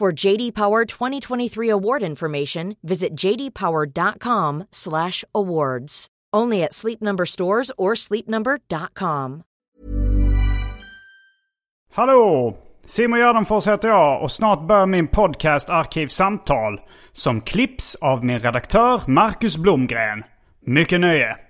For JD Power 2023 award information, visit jdpower.com/awards. Only at Sleep Number stores or sleepnumber.com. hallå! Simon Gärdenfors heter jag och snart börjar min podcast Arkivsamtal som klipps av min redaktör Marcus Blomgren. Mycket nöje!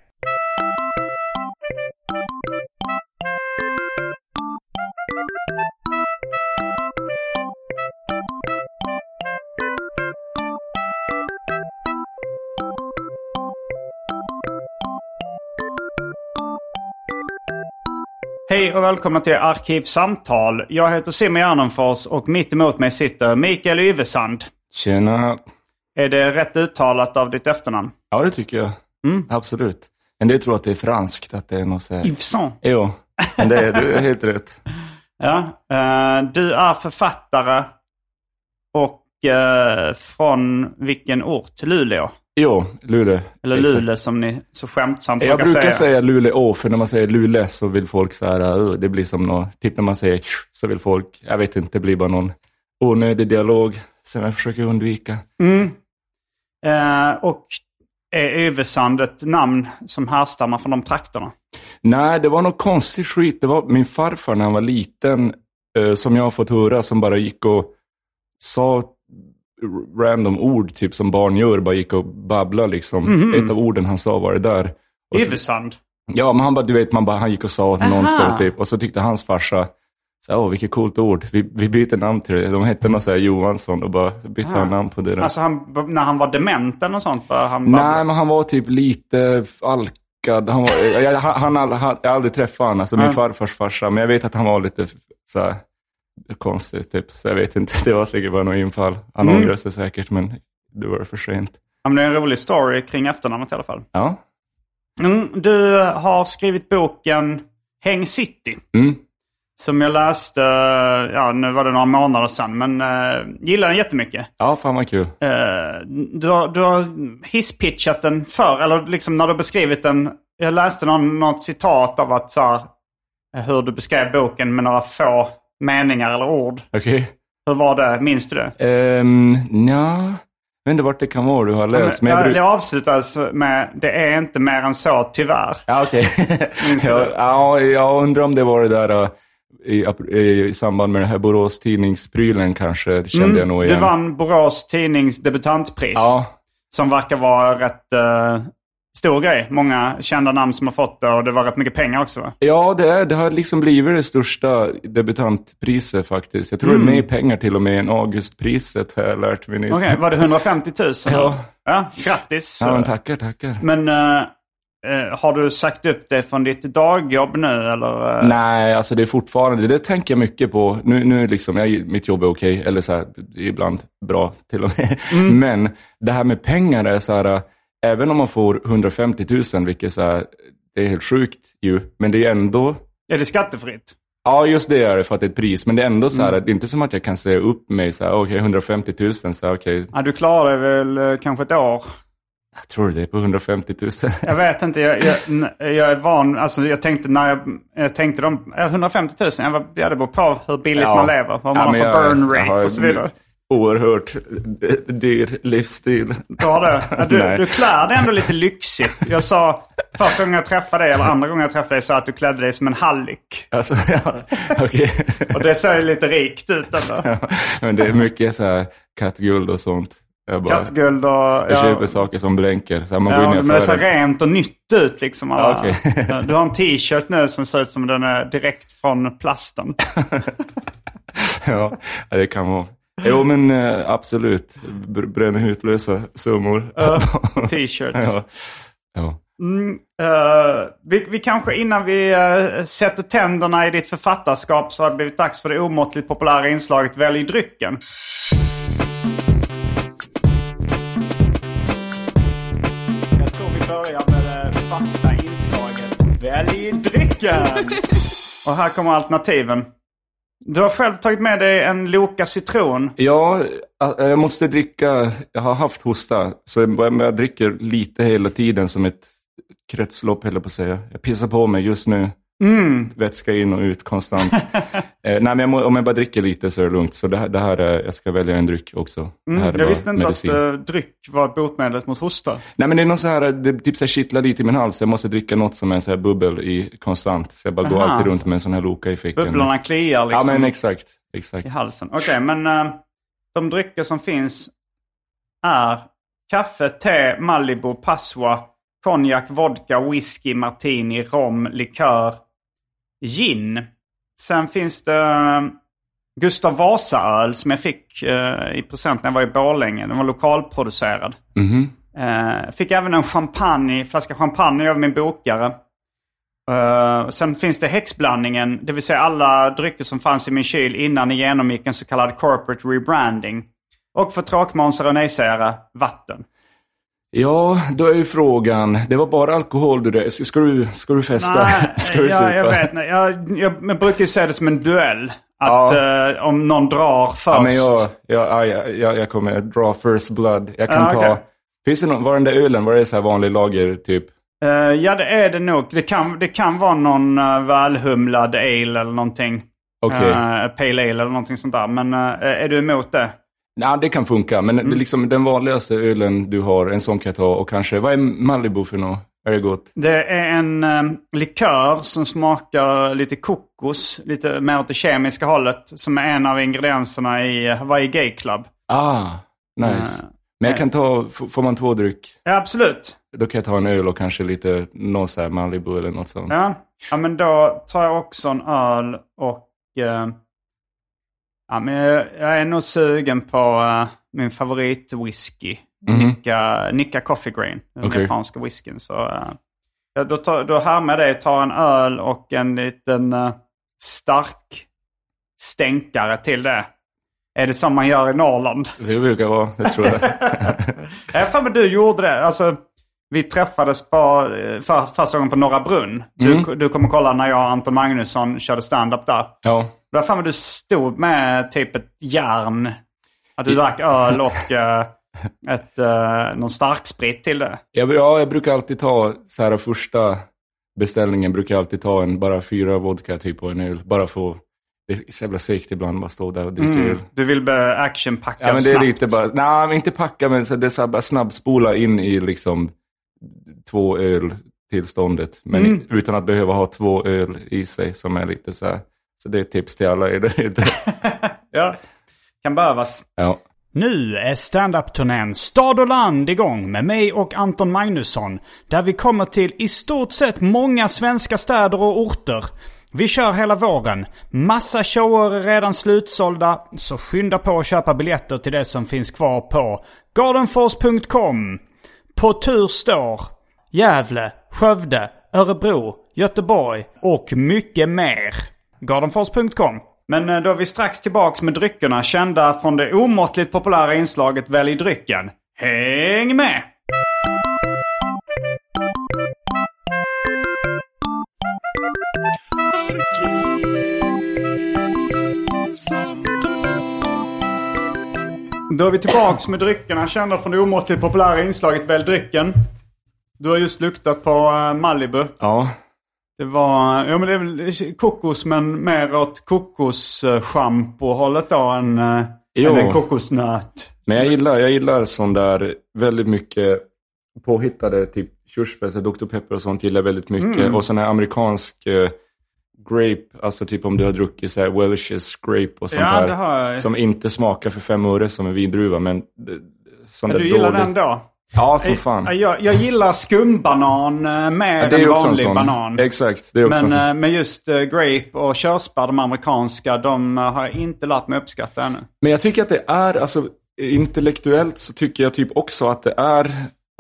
Hej och välkomna till Arkivsamtal. Jag heter Simon Gärdenfors och mitt emot mig sitter Mikael Yvesand. Tjena. Är det rätt uttalat av ditt efternamn? Ja, det tycker jag. Absolut. En del tror att det är franskt, att det är något så här... Yveson. Jo, men det är, du helt rätt. Ja, eh, du är författare och eh, från vilken ort? Luleå? Jo, Luleå. Eller Exakt. Luleå som ni så skämtsamt Jag brukar säga. säga Luleå, för när man säger Luleå så vill folk så här, det blir som något, typ när man säger så vill folk, jag vet inte, det blir bara någon onödig dialog som jag försöker undvika. Eh, och är Yvesand ett namn som härstammar från de trakterna? Nej, det var något konstigt skit. Det var min farfar när han var liten, eh, som jag har fått höra, som bara gick och sa random ord, typ som barn gör, bara gick och babblade liksom. Ett av orden han sa var det där. Och så, Yvesand? ja, men han bara, du vet, man bara, han gick och sa nonsens typ. Och så tyckte hans farsa, så, åh vilket coolt ord, vi, vi byter namn till det. De hette något så här Johansson och bara bytte han namn på det. där. Alltså han, när han var dement eller något sånt? Bara han Nej, men han var typ lite alkad. Han var, jag, han, han, han, han, jag har aldrig träffat honom, alltså min Ja. farfars farsa. Men jag vet att han var lite så här, konstig, typ. Så jag vet inte, det var säkert bara något infall. Han Mm. ångrar sig säkert, men det var för sent. Ja, men det är en rolig story kring efternamnet i alla fall. Ja. Mm, du har skrivit boken Häng City. Mm. Som jag läste, ja nu var det några månader sedan, men uh, gillade den jättemycket. Ja, fan vad kul. Eh, du, har, du har hisspitchat den för eller liksom när du beskrivit den. Jag läste någon, något citat av att så här, eh, hur du beskrev boken med några få meningar eller ord. Okej. Hur var det? Minns du det? Um, nja, jag vet inte vart det kan vara du har läst. Men jag ja, bruk... Det avslutas med det är inte mer än så tyvärr. Ja. Minns du ja, ja, jag undrar om det var det där uh, i, i samband med den här Borås tidningsprylen kanske. Det kände jag nog igen. Du vann Borås tidnings debutantpris. Ja, Som verkar vara rätt eh, stor grej. Många kända namn som har fått det och det var rätt mycket pengar också? Ja, det, är, det har liksom blivit det största debutantpriset faktiskt. Jag tror det är mer pengar till och med än Augustpriset har jag lärt mig nyss. Mm. Okej, var det 150 000? Ja. ja grattis. Ja, men tackar, tackar. Men eh, har du sagt upp det från ditt dagjobb nu eller? eh? Nej, alltså det är fortfarande, det tänker jag mycket på. Nu, nu liksom, jag, mitt jobb är okej, eller så här, ibland bra till och med. Mm. Men det här med pengar är så här, även om man får 150 000, vilket så här, det är helt sjukt ju, men det är ändå Är det skattefritt? Ja, just det är det för att det är ett pris. Men det är ändå så här, Mm. det är inte som att jag kan säga upp mig så här, okej 150 000, så här, okej, Ja, du klarar det väl eh, kanske ett år? jag tror det är på 150 000. Jag vet inte, jag, jag, jag är van, alltså jag tänkte när jag, jag tänkte de, eh, 150 000, jag var, ja, det beror på hur billigt Ja. man lever, vad man Ja, har för jag- burn jag rate har- och så vidare. Oerhört eh, dyr livsstil. Du har det? Ja, Du, Nej. du klär dig ändå lite lyxigt. Jag sa första gången jag träffade dig, eller andra gången jag träffade dig, sa att du klädde dig som en hallick. Alltså, ja, okej. Och det ser ju lite rikt ut ändå. Men det är mycket så här kattguld och sånt. Jag, bara, Kattguld och... jag köper saker som blänker. Så man går Ja, in i men det ser rent och nytt ut liksom. alla- Ja, okej. Du har en t-shirt nu som ser ut som den är direkt från plasten. Ja, ja, det kan vara. Jo, men eh, absolut. Br- Bränner hutlösa summor. T-shirts. ja. Ja. Eh, vi, vi kanske innan vi uh, sätter tänderna i ditt författarskap så har det blivit dags för det omåttligt populära inslaget Välj drycken. Jag tror vi börjar med det fasta inslaget Välj drycken. Och här kommer alternativen. Du har själv tagit med dig en Loka citron. Ja, eh, jag måste dricka. Jag har haft hosta, så jag, jag dricker lite hela tiden som ett kretslopp, höll jag på att säga. Jag pissar på mig just nu. Mm. Vätska in och ut konstant. eh, nej, men jag må, om jag bara dricker lite så är det lugnt. Så det här, det här är, jag ska välja en dryck också. Är Jag visste inte medicin. att uh, dryck var botemedlet mot hosta. Nej, men det är något så här, det typ så här kittlar lite i min hals. Jag måste dricka något som är så här bubbel i konstant. Så jag bara går Aha. alltid runt med en sån här loka i fickan. Bubblorna kliar Ja, liksom men exakt. Exakt. i halsen. Okej, men eh, de drycker som finns är kaffe, te, Malibu, Passoa, konjak, vodka, whisky, martini, rom, likör, gin. Sen finns det eh, Gustav Vasa-öl som jag fick eh, i present när jag var i Borlänge. Den var lokalproducerad. Mhm. Eh, fick även en champagne, flaska champagne av min bokare. Eh, sen finns det häxblandningen, det vill säga alla drycker som fanns i min kyl innan jag genomgick en så kallad corporate rebranding. Och för tråkmånsar och nejsägare, vatten. Ja, då är ju frågan. Det var bara alkohol du drack. Ska, du, ska du festa? Nej, ska du jag, jag vet inte. Jag, jag, jag brukar ju se det som en duell. Att eh, om någon drar först. Ja, men jag, jag, ja, jag, jag, jag kommer dra first blood. Jag kan Ja, ta... okej. Finns det någon, var den där ölen, var det så här vanlig lager typ? Eh, ja, det är det nog. Det kan, det kan vara någon uh, välhumlad ale eller någonting. Okej. Eh, pale ale eller någonting sånt där. Men är du emot det? Nej, det kan funka. Men Mm. det är liksom den vanligaste ölen du har, en sån kan jag ta. Och kanske, vad är Malibu för något? Är det gott? Det är en eh, likör som smakar lite kokos, lite mer åt det kemiska hållet. Som är en av ingredienserna i eh, Hawaii Gay Club. Ah, nice. Eh, Men jag kan ta, får man två dryck? Ja, absolut. Då kan jag ta en öl och kanske lite, någon så här Malibu eller något sånt. Ja. ja, men då tar jag också en öl och... Eh, ja, men jag, jag är nog sugen på eh, min favoritwhisky. Mhm. Nicka, Nicka Coffee Grain, den Okej. japanska whiskyn. Så, ja, då, tar, då härmar jag det, tar en öl och en liten eh, stark stänkare till det. Är det som man gör i Norrland? Det brukar vara, det tror jag. Jag för mig du gjorde det. Alltså, vi träffades på, för, första gången på Norra Brunn. Du, Mm. du kommer kolla när jag och Anton Magnusson körde stand-up där. ja. Har för mig du stod med typ ett järn. Att du drack öl och eh, ett, uh, någon starksprit till det. Ja, jag brukar alltid ta, så här första beställningen brukar jag alltid ta en, bara fyra vodka typ och en öl. Bara få, det är så jävla segt ibland bara stå där och dricka öl. Du vill bli actionpackad Ja men det är snabbt. lite bara, nej men inte packa men så det är så här bara snabbspola in i liksom två öl tillståndet. Men Mm. utan att behöva ha två öl i sig som är lite så här. Så det är ett tips till alla er där ute. Ja, kan behövas. Ja. Nu är standup-turnén Stad och land igång med mig och Anton Magnusson. Där vi kommer till i stort sett många svenska städer och orter. Vi kör hela våren. Massa shower är redan slutsålda, så skynda på att köpa biljetter till det som finns kvar på gardenfors.com. På tur står Gävle, Skövde, Örebro, Göteborg och mycket mer. Gardenfors.com. Men eh, då är vi strax tillbaks med dryckerna kända från det omåttligt populära inslaget Välj drycken. Häng med! Då är vi tillbaks med dryckerna kända från det omåttligt populära inslaget Välj drycken. Du har just luktat på eh, Malibu. Ja. Det var, ja men det är väl kokos men mer åt kokosschampo-hållet då än... eh. Eller en kokosnöt. Men jag gillar, jag gillar sån där väldigt mycket påhittade, typ körsbär, Dr. Pepper och sånt gillar jag väldigt mycket. Mm. Och sån här amerikansk eh, grape, alltså typ om du har druckit så här Welch's grape och sånt Ja, här. Som inte smakar för fem öre som en vindruva, men det- sån Ja, där du gillar dålig- den då? Ja, som fan. Jag, jag, jag gillar skumbanan eh, mer Ja, en vanlig sån. banan. Exakt, det är också Men, en eh, men just eh, grape och körsbär, de amerikanska, de eh, har jag inte lärt mig uppskatta ännu. Men jag tycker att det är, alltså intellektuellt så tycker jag typ också att det är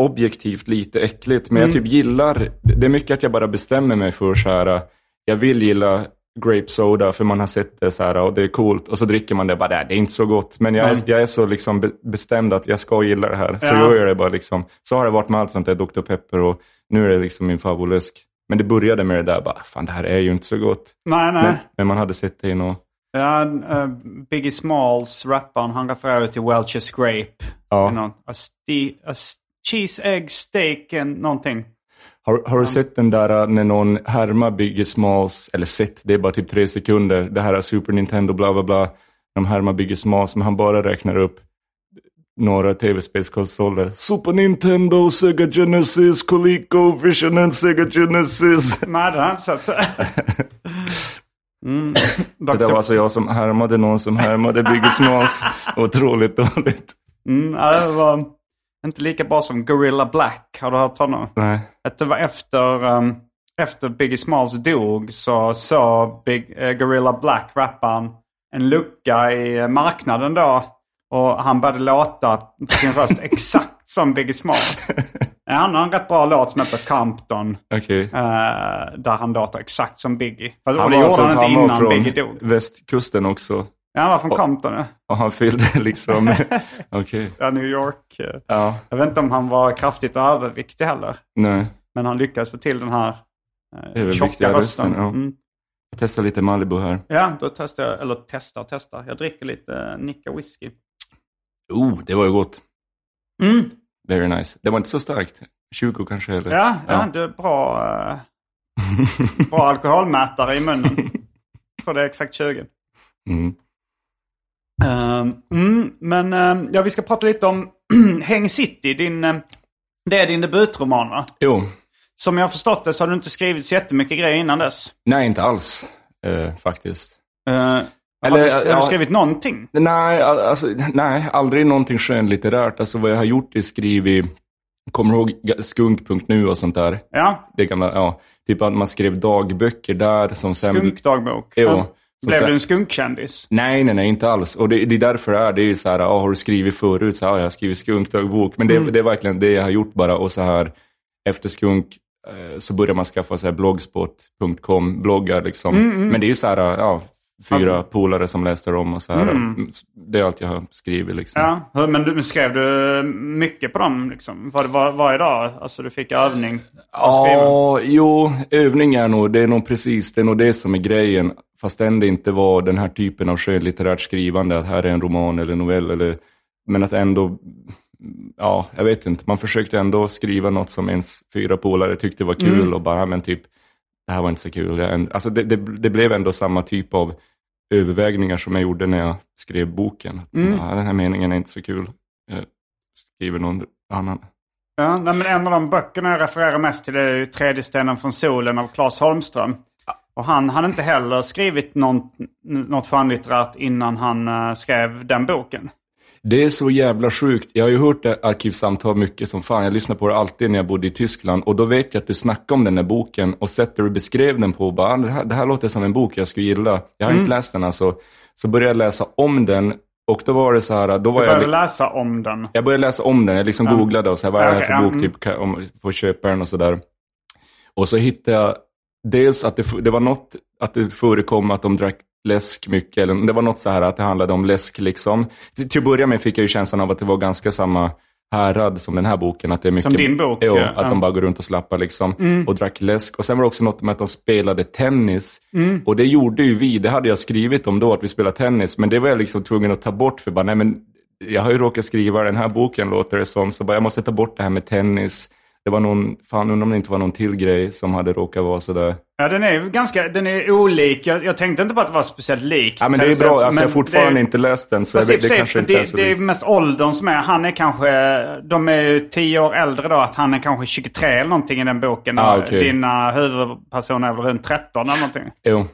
objektivt lite äckligt. Men jag Mm. typ gillar, det är mycket att jag bara bestämmer mig för så här, jag vill gilla grape soda för man har sett det så här och det är coolt. Och så dricker man det bara, "Nej, det är inte så gott. Men jag är, Mm. jag är så liksom be- bestämd att jag ska gilla det här. Så Ja. jag gör det bara liksom. Så har det varit med allt sånt där, Dr. Pepper och nu är det liksom min favoritläsk. Men det började med det där, bara, fan det här är ju inte så gott. Nej, nej. Men, men man hade sett det i något, Ja, eh, Biggie Smalls, rapparen, han refererar till Welch's Grape. ja. A, ste- a s- cheese, egg, steak, and någonting. Har, har du sett den där uh, när någon härmar Biggie Smalls, eller sett, det är bara typ tre sekunder, det här är Super Nintendo bla bla bla, de härmar Biggie Smalls, men han bara räknar upp några tv-spelskonsoler. Super Nintendo, Sega Genesis, Coleco, Vision and Sega Genesis. Nej, det har jag inte sett. mm. Det var alltså jag som härmade någon som härmade Biggie Smalls. Otroligt dåligt. mm, det var inte lika bra som Gorilla Black. Har du hört honom? Nej. Att det var efter, um, efter Biggie Smalls dog så såg Big, eh, Gorilla Black, rapparen, en lucka i eh, marknaden då. Och han började låta på sin röst exakt som Biggie Smalls. Han har en rätt bra låt som heter Compton. Okej. eh, där han låter exakt som Biggie. Fast, och Han det var gjorde alltså- han inte innan Biggie dog. västkusten också. Ja, han var från Compton. ja. Och han fyllde liksom, okej. Ja, New York. eh. Ja, Jag vet inte om han var kraftigt överviktig heller. nej. Men han lyckades få till den här eh, tjocka rösten. rösten, ja. Mm. Jag testar lite Malibu här. Ja, då testar jag, eller testar, testar. Jag dricker lite uh, Nicka whisky. Oh, det var ju gott. Mm. Very nice. Det var inte så starkt. 20 kanske eller? Ja, ja, det är bra, eh, bra alkoholmätare i munnen. Jag tror det är exakt 20. Mm. Ehm, mm, men ehm, ja, vi ska prata lite om Häng City. Din, ehm, det är din debutroman va? Jo, Som jag har förstått det så har du inte skrivit så jättemycket grejer innan dess. nej inte alls eh, faktiskt. Har, Eller, du, har du skrivit någonting? Nej, al- alltså, nej, aldrig någonting skönlitterärt. Alltså vad jag har gjort är skrivit, kommer du ihåg skunk.nu och sånt där? Ja, Det gamla, ja. Typ att man skrev dagböcker där som sen... skunkdagbok. Jo. Ja. Så Blev sen- du en skunkkändis? Nej, nej, nej, inte alls. Och det, det är därför det är. Det är ju så här, ah, har du skrivit förut? Så, ja, jag har skrivit skunkdagbok. Men det, Mm. det är verkligen det jag har gjort bara. Och så här, efter skunk eh, så börjar man skaffa så här blogspot.com, bloggar liksom. Mm, Men det är ju så här, ja, fyra polare som läste dem och så här. Det är allt jag har skrivit liksom. Mm. Ja, men du, skrev du mycket på dem liksom? Var, var, varje dag? Alltså du fick övning? Ja, jo, övning är nog, det är nog precis, det är nog det som är grejen. Fastän det inte var den här typen av skönlitterärt skrivande, att här är en roman eller novell, eller, men att ändå, ja, jag vet inte, man försökte ändå skriva något som ens fyra polare tyckte var kul Mm. och bara, men typ, det här var inte så kul. Jag, alltså det, det, det blev ändå samma typ av övervägningar som jag gjorde när jag skrev boken. Mm. "Ja, den här meningen är inte så kul. Jag skriver någon annan. Ja, men en av de böckerna jag refererar mest till är Tredje stenen från solen av Claes Holmström. Och han hade inte heller skrivit någon, något skönlitterärt innan han eh, skrev den boken. Det är så jävla sjukt. Jag har ju hört det arkivsamtal mycket som fan. Jag lyssnade på det alltid när jag bodde i Tyskland. Och då vet jag att du snackade om den här boken och sättet du beskrev den på. Bara, "Ah, det, här, det här låter som en bok jag skulle gilla. Jag har Mm. inte läst den alltså. Så började jag läsa om den. Och då var det så här, då var Du jag... började läsa om den. Jag började läsa om den, jag liksom googlade och så här, vad är det här för bok, mm. typ, kan- om jag får köpa den och sådär. Och så hittade jag dels att det, det var något, att det förekom att de drack läsk mycket, eller det var något så här att det handlade om läsk liksom. Till till att börja med fick jag ju känslan av att det var ganska samma härad som den här boken. Att det är mycket, Som din bok, Jo, ja. att. Mm. de bara går runt och slappar liksom. Och drack läsk. Och sen var det också något med att de spelade tennis. Mm. Och det gjorde ju vi, det hade jag skrivit om då, att vi spelade tennis. Men det var jag liksom tvungen att ta bort för bara, nej men jag har ju råkat skriva den här boken låter det som. Så bara, jag måste ta bort det här med tennis. Det var någon, fan undrar om det inte var någon till grej som hade råkat vara sådär. Ja, den är ganska den är olik. Jag, jag tänkte inte på att det var speciellt likt. Ja, men det är bra. Alltså, jag har fortfarande det- inte läst den, så Fast det, det kanske inte det, är så det är mest åldern som är. Han är kanske, de är ju tio år äldre då. Att han är kanske 23 eller någonting i den boken. Ah, okej. Dina huvudpersoner är väl runt 13 eller någonting. Jo.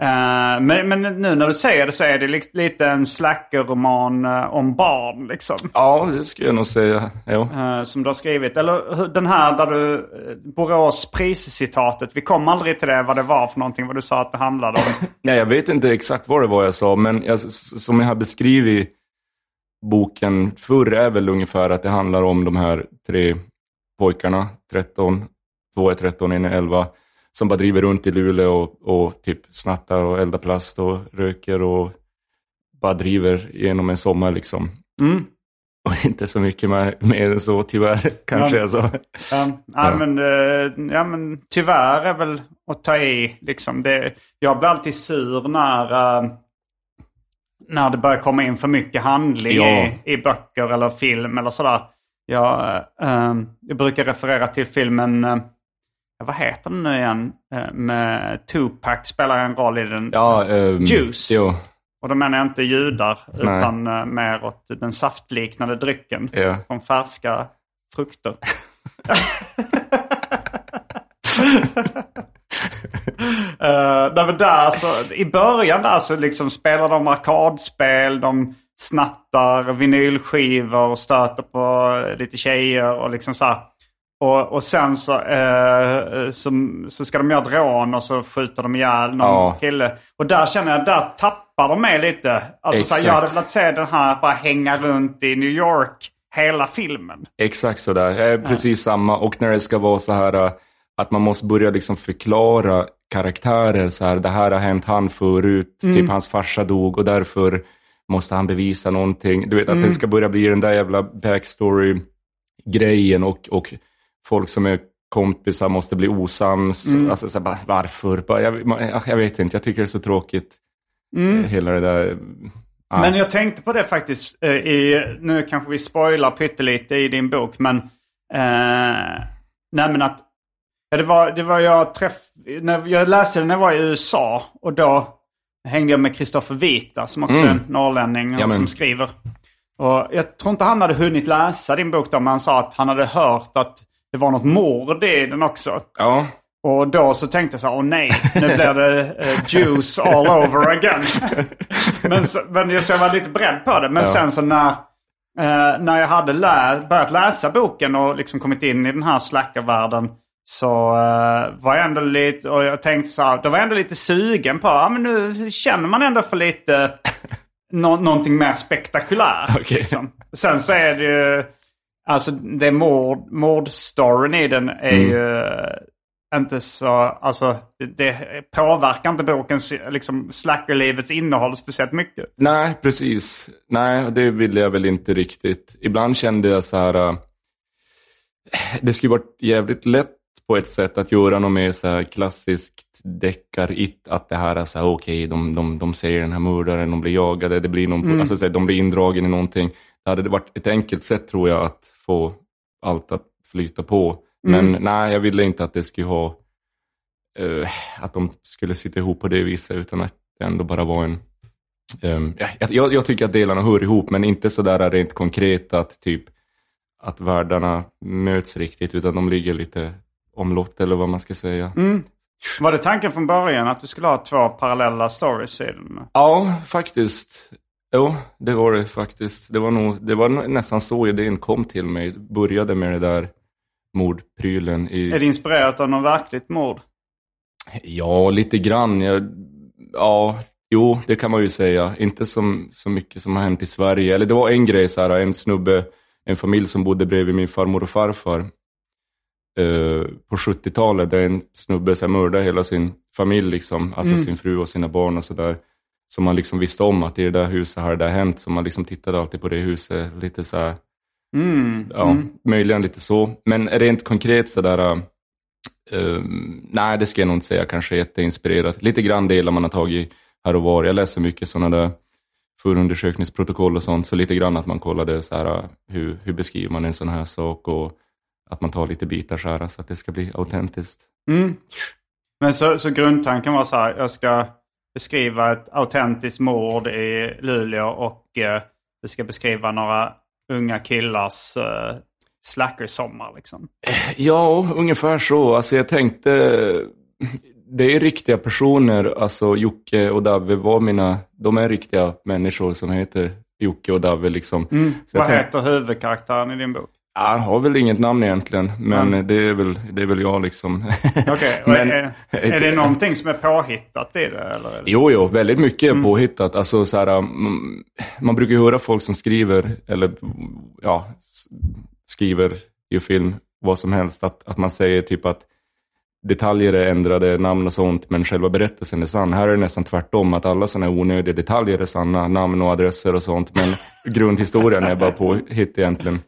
Eh, men, men nu när du säger det så är det li- lite en slackerroman uh, om barn liksom. Ja, det skulle jag nog säga. Eh, som du har skrivit. Eller den här där du, uh, Borås priscitatet. Vi kom aldrig till det vad det var för någonting. Vad du sa att det handlade om. Nej, jag vet inte exakt vad det var jag sa, men jag, som jag har beskrivit boken förr är väl ungefär att det handlar om de här tre pojkarna, 13, två är 13, en är 11, som bara driver runt i Luleå och, och typ snattar och eldar plast och röker och bara driver genom en sommar liksom. Mm. Och inte så mycket mer, mer än så tyvärr, kanske Ja. sa. Ja, ja. Men, eh, ja, men tyvärr är väl att ta i. Liksom. Det, jag blir alltid sur när, eh, när det börjar komma in för mycket handling Ja. i, i böcker eller film eller sådär. Jag, eh, jag brukar referera till filmen, vad heter den nu igen? Eh, med Tupac spelar en roll i den. Ja, ehm, Juice. Jo, Och då menar jag inte judar Nej. utan eh, mer åt den saftliknande drycken. ja. Från färska frukter. uh, nej, men där, så, I början där så liksom spelar de arkadspel, de snattar vinylskivor och stöter på lite tjejer och liksom så här. Och, och sen så, eh, så, så ska de göra ett rån och så skjuter de ihjäl någon Ja. kille. Och där känner jag, där tappar de mig lite. Alltså så här, jag hade velat se den här bara hänga runt i New York hela filmen. Exakt sådär. Jag är precis samma. Och när det ska vara så här äh, att man måste börja liksom förklara karaktärer. Så här, det här har hänt han förut. Typ hans farsa dog och därför måste han bevisa någonting. Du vet att det ska börja bli den där jävla backstory-grejen och, och folk som är kompisar måste bli osams. Alltså, så bara, varför? Bara, jag, jag vet inte, jag tycker det är så tråkigt. Eh, Hela det där. Ja. Men jag tänkte på det faktiskt. eh, I, nu kanske vi spoilar pyttelite i din bok. Men, eh, nej men att ja, det, var, det var jag träff... När jag läste den när jag var i USA. Och då hängde jag med Kristoffer Vita som också är en norrlänning och som skriver. Och jag tror inte han hade hunnit läsa din bok då. Men han sa att han hade hört att det var något mord i den också. ja. Och då så tänkte jag så här, åh nej, nu blir det eh, juice all over again. men, så, men jag, så jag var lite beredd på det. Men sen så när, eh, när jag hade lä börjat läsa boken och liksom kommit in i den här slackervärlden så eh, var jag ändå lite, och jag tänkte så här, då var jag ändå lite sugen på, ja men nu känner man ändå för lite nå någonting mer spektakulärt. Okej. Liksom. Sen så är det ju, alltså det mord, mordstoryn i den är ju eh, inte så, alltså det, påverkar inte bokens, liksom slackerlivets innehåll speciellt mycket. Nej, precis. Nej, det ville jag väl inte riktigt. Ibland kände jag så här... äh, det skulle varit jävligt lätt på ett sätt att göra något mer så här klassiskt deckar-it. Att det här är så här, okej, de, de, de ser den här mördaren, de blir jagade, det blir någon, alltså, så här, de blir indragen i någonting. Det hade varit ett enkelt sätt tror jag att få allt att flyta på. Men nej, jag ville inte att det skulle ha eh, att de skulle sitta ihop på det viset utan att det ändå bara var en Ehm, jag, jag, jag tycker att delarna hör ihop, men inte sådär rent konkret att typ att världarna möts riktigt, utan de ligger lite omlott eller vad man ska säga. Var det tanken från början att du skulle ha två parallella stories i den? Ja, faktiskt. Jo, det var det faktiskt. Det var, nog, det var nästan så idén kom till mig. Började med det där mordprylen. I, Är det inspirerat av något verkligt mord? Ja, lite grann. Jag, ja, jo, det kan man ju säga. Inte som, så mycket som har hänt i Sverige. Eller det var en grej, så här, en snubbe, en familj som bodde bredvid min farmor och farfar eh, på 70-talet. Där en snubbe så här, mördade hela sin familj, liksom, alltså sin fru och sina barn och sådär. Så man liksom visste om att i det där huset har det där hänt. Så man liksom tittade alltid på det huset lite så här, Mm. Ja, möjligen lite så. Men rent konkret sådär, uh, nej det ska jag nog inte säga kanske jätteinspirerat. Lite grann delar man har tagit här och var. Jag läser mycket sådana där förundersökningsprotokoll och sånt, så lite grann att man kollade så här, uh, hur, hur beskriver man en sån här sak och att man tar lite bitar så här så att det ska bli autentiskt. Mm. Men så, så grundtanken var så här, jag ska beskriva ett autentiskt mord i Luleå och eh, det ska beskriva några unga killars eh, slackersommar liksom. Ja, ungefär så. Alltså jag tänkte, det är riktiga personer, alltså Jocke och Davve var mina, de är riktiga människor som heter Jocke och Davve liksom. Mm. Vad tänkte- heter huvudkaraktären i din bok? Ja, han har väl inget namn egentligen, men Mm. det, är väl, det är väl jag liksom. Okej, Men- är, är det någonting som är påhittat i det? Eller? det- Jo, jo, väldigt mycket Mm. är påhittat. Alltså, så här, mm, man brukar ju höra folk som skriver, eller ja, skriver i film, vad som helst, att, att man säger typ att detaljer är ändrade, namn och sånt, men själva berättelsen är sann. Här är det nästan tvärtom, att alla sådana onödiga detaljer är sanna, namn och adresser och sånt, men grundhistorien är bara påhitt egentligen.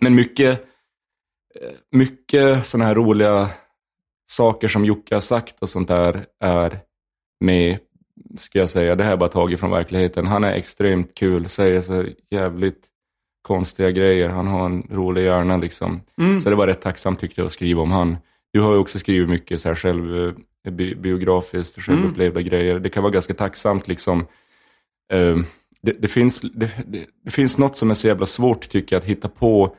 Men mycket, eh, mycket sådana här roliga saker som Jocke har sagt och sånt där är med, ska jag säga, det här är bara taget från verkligheten. Han är extremt kul, säger så jävligt konstiga grejer. Han har en rolig hjärna liksom. Så det var rätt tacksamt tyckte jag att skriva om han. Du har ju också skrivit mycket så här själv, eh, bi biografiskt, självupplevda grejer. Det kan vara ganska tacksamt liksom. Eh, det, det, finns, det, det, det finns något som är så jävla svårt tycker jag att hitta på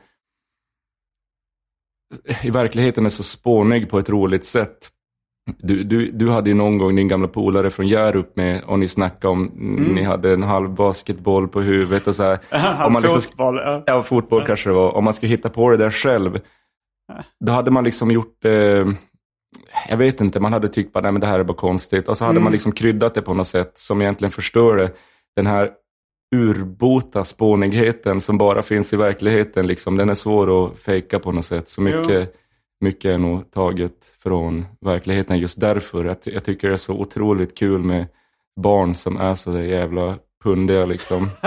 i verkligheten är så spånig på ett roligt sätt. Du, du, du hade ju någon gång din gamla polare från Hjärup med och ni snackade om, ni hade en halv basketboll på huvudet och så här. Om man liksom- Fotboll, ja. Ja, fotboll kanske det var. Om man ska hitta på det där själv, då hade man liksom gjort eh, jag vet inte, man hade tyckt bara, nej men det här är bara konstigt. Och så hade man liksom kryddat det på något sätt som egentligen förstörde den här urbota spånigheten som bara finns i verkligheten. Liksom. Den är svår att fejka på något sätt. Så mycket, mycket är nog taget från verkligheten just därför. Jag, jag tycker det är så otroligt kul med barn som är så där jävla pundiga liksom.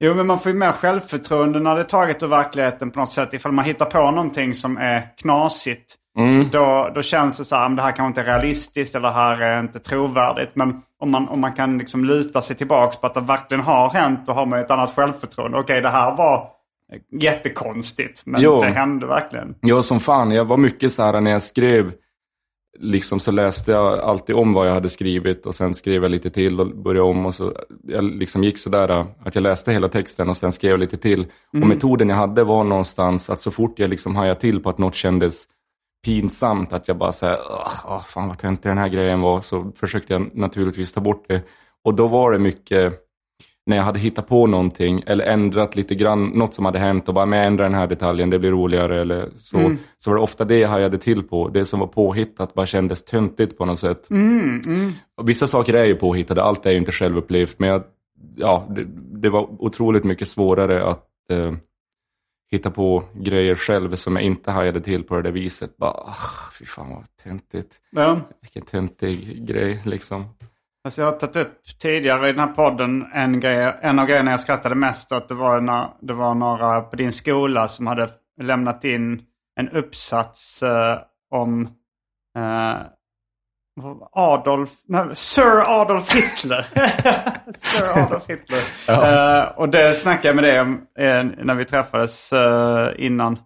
Jo, men man får ju mer självförtroende när det är taget ur verkligheten på något sätt. Ifall man hittar på någonting som är knasigt. Mm. Då, då känns det så här, "Men det här kanske inte är realistiskt eller det här är inte trovärdigt. Men om man, om man kan liksom luta sig tillbaka på att det verkligen har hänt, då har man ett annat självförtroende. Okej, det här var jättekonstigt, men Jo. det hände verkligen. Ja, som fan. Jag var mycket så här när jag skrev, liksom så läste jag alltid om vad jag hade skrivit och sen skrev jag lite till och började om. Och så, jag liksom gick sådär att jag läste hela texten och sen skrev jag lite till. Och metoden jag hade var någonstans att så fort jag liksom hajade till på att något kändes pinsamt, att jag bara säger, åh, fan vad töntig den här grejen var, så försökte jag naturligtvis ta bort det. Och då var det mycket, när jag hade hittat på någonting eller ändrat lite grann, något som hade hänt och bara, men jag ändrar den här detaljen, det blir roligare eller så. Så var det ofta det jag hajade till på. Det som var påhittat bara kändes töntigt på något sätt. Och vissa saker är ju påhittade, allt är ju inte självupplevt, men jag, ja, det, det var otroligt mycket svårare att eh, hitta på grejer själv som jag inte hajade till på det där viset. Bara, ah, fy fan vad töntigt. Ja. Vilken töntig grej liksom. Alltså jag har tagit upp tidigare i den här podden en, grej, en av grejerna jag skrattade mest åt. Det var, när, det var några på din skola som hade lämnat in en uppsats eh, om eh, Adolf, nej, Sir Adolf Hitler. Sir Adolf Hitler. Eh, och det snackade jag med dig om eh, när vi träffades eh, innan.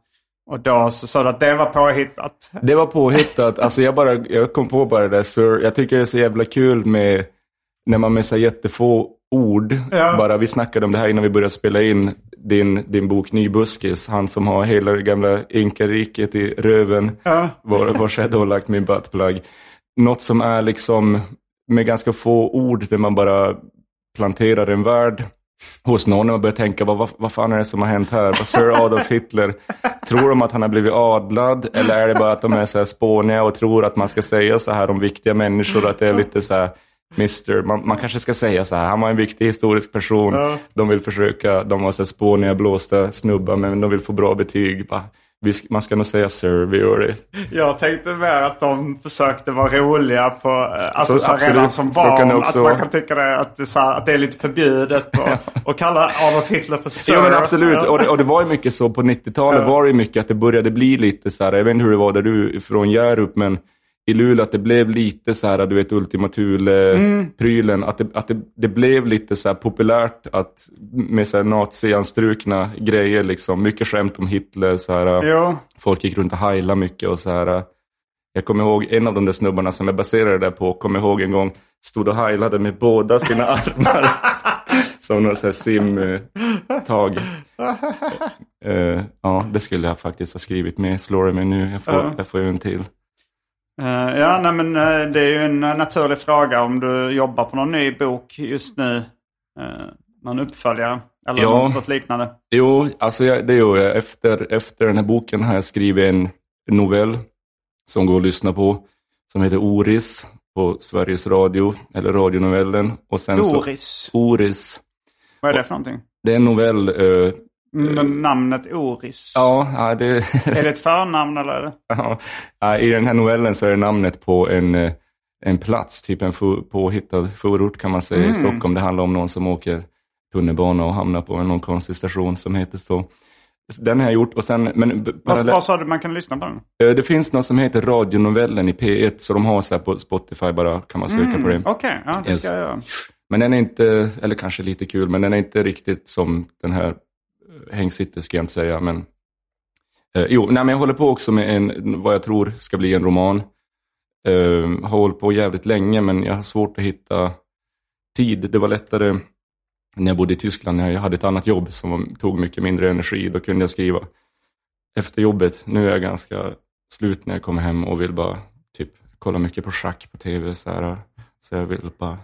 Och då så sa du att det var påhittat. Det var påhittat. Alltså jag, bara, jag kom på bara det där, Sir. Jag tycker det är så jävla kul med när man med så jättefå ord, Ja. bara vi snackade om det här innan vi började spela in din, din bok Nybuskis, han som har hela det gamla inkariket i röven, Ja. var, vars jag då lagt min buttplug. Något som är liksom med ganska få ord där man bara planterar en värld hos någon och börjar tänka, vad, vad, fan är det som har hänt här? Vad Sir Adolf Hitler, tror de att han har blivit adlad? Eller är det bara att de är så här spåniga och tror att man ska säga så här om viktiga människor? Att det är lite så här, Mr. Man, man kanske ska säga så här, han var en viktig historisk person. Ja. De vill försöka, de var så spåniga, blåsta snubbar, men de vill få bra betyg. Bara, man ska nog säga det. Jag tänkte mer att de försökte vara roliga på, eh, alltså Så- absolut, redan som barn. också att man kan tycka det, att, det, här, att det är lite förbjudet och, och kalla Adolf Hitler för Sir. Ja men absolut, och det, och det var ju mycket så på 90-talet Ja. var det mycket att det började bli lite så här, jag vet inte hur det var där du från Hjärup, men i Luleå att det blev lite så här, du vet Ultima Thule-prylen, att, det, att det, det blev lite så populärt att med så här nazianstrukna grejer liksom, mycket skämt om Hitler, så här, Jo, folk gick runt och heilade mycket och så här. Jag kommer ihåg en av de där snubbarna som jag baserade det på, kommer ihåg en gång, stod och heilade med båda sina armar. som någon sån här simtag. Uh, ja, det skulle jag faktiskt ha skrivit med. Slår det mig nu? Jag får, Ja. jag får ju en till. Eh, ja, nej, men eh, det är ju en eh, naturlig fråga om du jobbar på någon ny bok just nu. Uh, någon uppföljare eller Ja. något, liknande. Jo, alltså jag, det gör jag. Efter, efter den här boken har jag skrivit en novell som går att lyssna på. Som heter Oris på Sveriges Radio, eller radionovellen. Och sen Så, Oris. Oris. Vad är det för någonting? Det är en novell. Eh, Men namnet Oris. ja, det, Är det ett förnamn eller? Är det? ja, i den här novellen så är det namnet på en, eh, en plats, typ en fu- påhittad förort kan man säga i Mm. Stockholm. Det handlar om någon som åker tunnelbana och hamnar på någon konstig station som heter så. Den har jag gjort och sen, men Vad, vad sa du man kan lyssna på den? Eh, Det finns något som heter radionovellen i P1, så de har så här på Spotify bara, kan man söka på det. Mm, Okej, ja, det Yes. ska jag göra. Men den är inte, eller kanske lite kul, men den är inte riktigt som den här eh, ska jag inte säga. Men, eh, jo, nej, men jag håller på också med en, vad jag tror ska bli en roman. Eh, har hållit på jävligt länge, men jag har svårt att hitta tid. Det var lättare när jag bodde i Tyskland, när jag hade ett annat jobb som tog mycket mindre energi. Då kunde jag skriva efter jobbet. Nu är jag ganska slut när jag kommer hem och vill bara typ kolla mycket på schack på tv. Så, här, så jag vill bara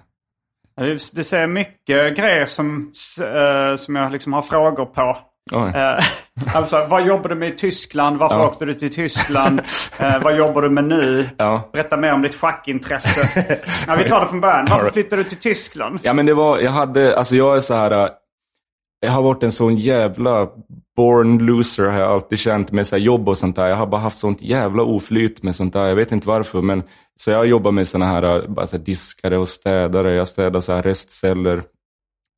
det, det säger mycket grejer som, eh, som jag liksom har frågor på. Eh, alltså, vad jobbar du med i Tyskland? Varför Ja. åkte du till Tyskland? Eh, vad jobbar du med nu? Ja. Berätta mer om ditt schackintresse. ja, vi tar det från början. Varför flyttade du till Tyskland? Ja men det var, jag hade, alltså jag är så här, jag har varit en sån jävla born loser har jag alltid känt med så här jobb och sånt där. Jag har bara haft sånt jävla oflyt med sånt där. Jag vet inte varför men så jag jobbar med såna här, bara så här diskare och städare. Jag städar så här arrestceller.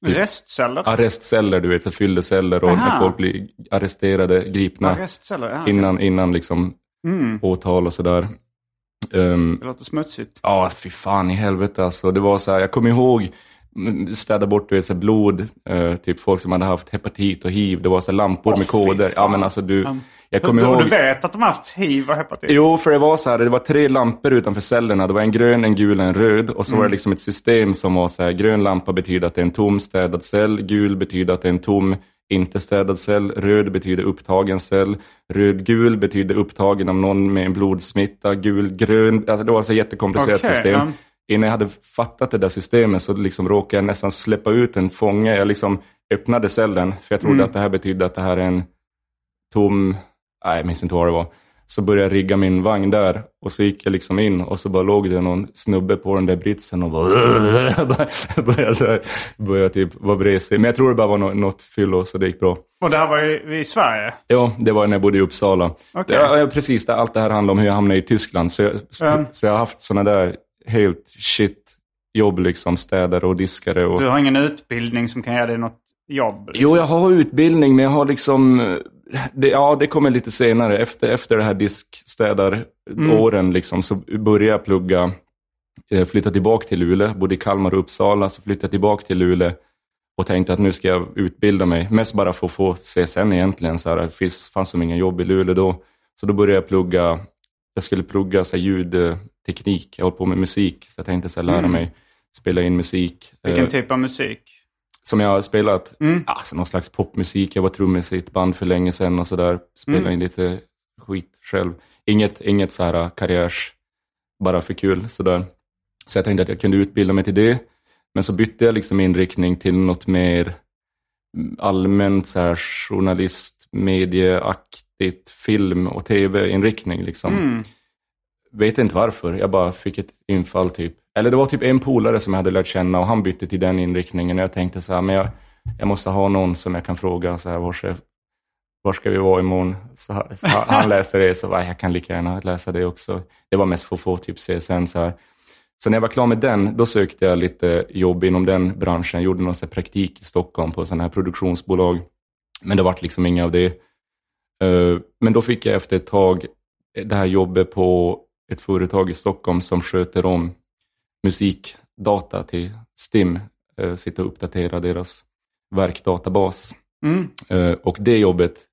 Restceller? Arrestceller, du vet, så fylleceller och Aha. när folk blir arresterade, gripna ja. innan, innan liksom Mm, åtal och sådär. Um, det låter smutsigt. Ja, fy fan i helvete alltså. Det var så här, jag kommer ihåg städa bort du vet, blod, eh, typ folk som hade haft hepatit och hiv. Det var så lampor Åh, med koder. Ja men alltså du, Um, jag kommer ihåg. du vet att de har haft hiv och hepatit? Jo, för det var så här, det var tre lampor utanför cellerna. Det var en grön, en gul och en röd. Och så Mm. var det liksom ett system som var så här, grön lampa betyder att det är en tom städad cell. Gul betyder att det är en tom inte städad cell. Röd betyder upptagen cell. Röd-gul betyder upptagen av någon med en blodsmitta. Gul-grön, alltså det var så jättekomplicerat Okej, system. ja. Innan jag hade fattat det där systemet så liksom råkade jag nästan släppa ut en fånge. Jag liksom öppnade cellen, för jag trodde Mm. att det här betydde att det här är en tom, nej jag minns inte vad det var. Så började jag rigga min vagn där och så gick jag liksom in och så bara låg det någon snubbe på den där britsen och bara började, så här, började typ vara vresig. Men jag tror det bara var något, något fyllo så det gick bra. Och det här var ju i Sverige? Ja, det var när jag bodde i Uppsala. Okej. Ja, ja, precis, det, allt det här handlar om hur jag hamnade i Tyskland. Så jag, Ja. så jag har haft sådana där helt shit jobb, liksom städare och diskare. Och... Du har ingen utbildning som kan ge dig något jobb? liksom? Jo, jag har utbildning, men jag har liksom... Det, ja, det kommer lite senare. Efter, efter det här diskstädaråren liksom, så började jag plugga. Jag flyttade tillbaka till Luleå, bodde i Kalmar och Uppsala, så flyttade jag tillbaka till Luleå och tänkte att nu ska jag utbilda mig. Mest bara för att få CSN egentligen. Så här, det finns, fanns som ingen jobb i Luleå då. Så då började jag plugga, jag skulle plugga så här, ljudteknik. Jag håller på med musik, så jag tänkte så här, lära Mm. mig spela in musik. Vilken Eh, typ av musik? som jag har spelat. Mm. Alltså, någon slags popmusik. Jag var trummis i ett band för länge sedan och sådär. Spelade Mm. in lite skit själv. Inget, inget så här äh, karriärs, bara för kul sådär. Så jag tänkte att jag kunde utbilda mig till det. Men så bytte jag liksom inriktning till något mer mm, allmänt så här journalist, medieaktigt, film och tv-inriktning liksom. Mm. Vet inte varför, jag bara fick ett infall typ. Eller det var typ en polare som jag hade lärt känna och han bytte till den inriktningen. Och jag tänkte så här, men jag, jag måste ha någon som jag kan fråga så här, var ska, var ska vi vara imorgon? Så, han- så han- läste det, så bara, jag kan lika gärna läsa det också. Det var mest för att få typ CSN så här. Så när jag var klar med den, då sökte jag lite jobb inom den branschen. Jag Gjorde någon så här praktik i Stockholm på sådana här produktionsbolag. Men det vart liksom inga av det. Eh, men då fick jag efter ett tag det här jobbet på ett företag i Stockholm som sköter om musikdata till STIM. eh, Sitta och uppdatera deras verkdatabas. Mm. Eh, Och det jobbet,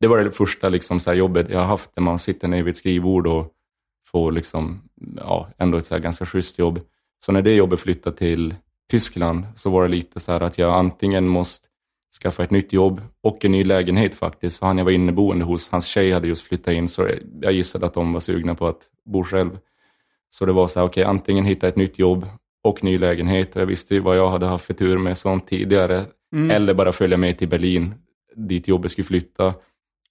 det var det första liksom så jobbet jag har haft där man sitter ner vid ett skrivbord och få liksom, ja, ändå ett så ganska schysst jobb. Så när det jobbet flyttade till Tyskland så var det lite så här att jag antingen måste skaffa ett nytt jobb och en ny lägenhet faktiskt. För han jag var inneboende hos, hans tjej hade just flyttat in så jag gissade att de var sugna på att bo själv. Så det var så här, okej, okay, antingen hitta ett nytt jobb och ny lägenhet. Jag visste ju vad jag hade haft för tur med sånt tidigare. Mm. Eller bara följa med till Berlin, dit jobbet skulle flytta.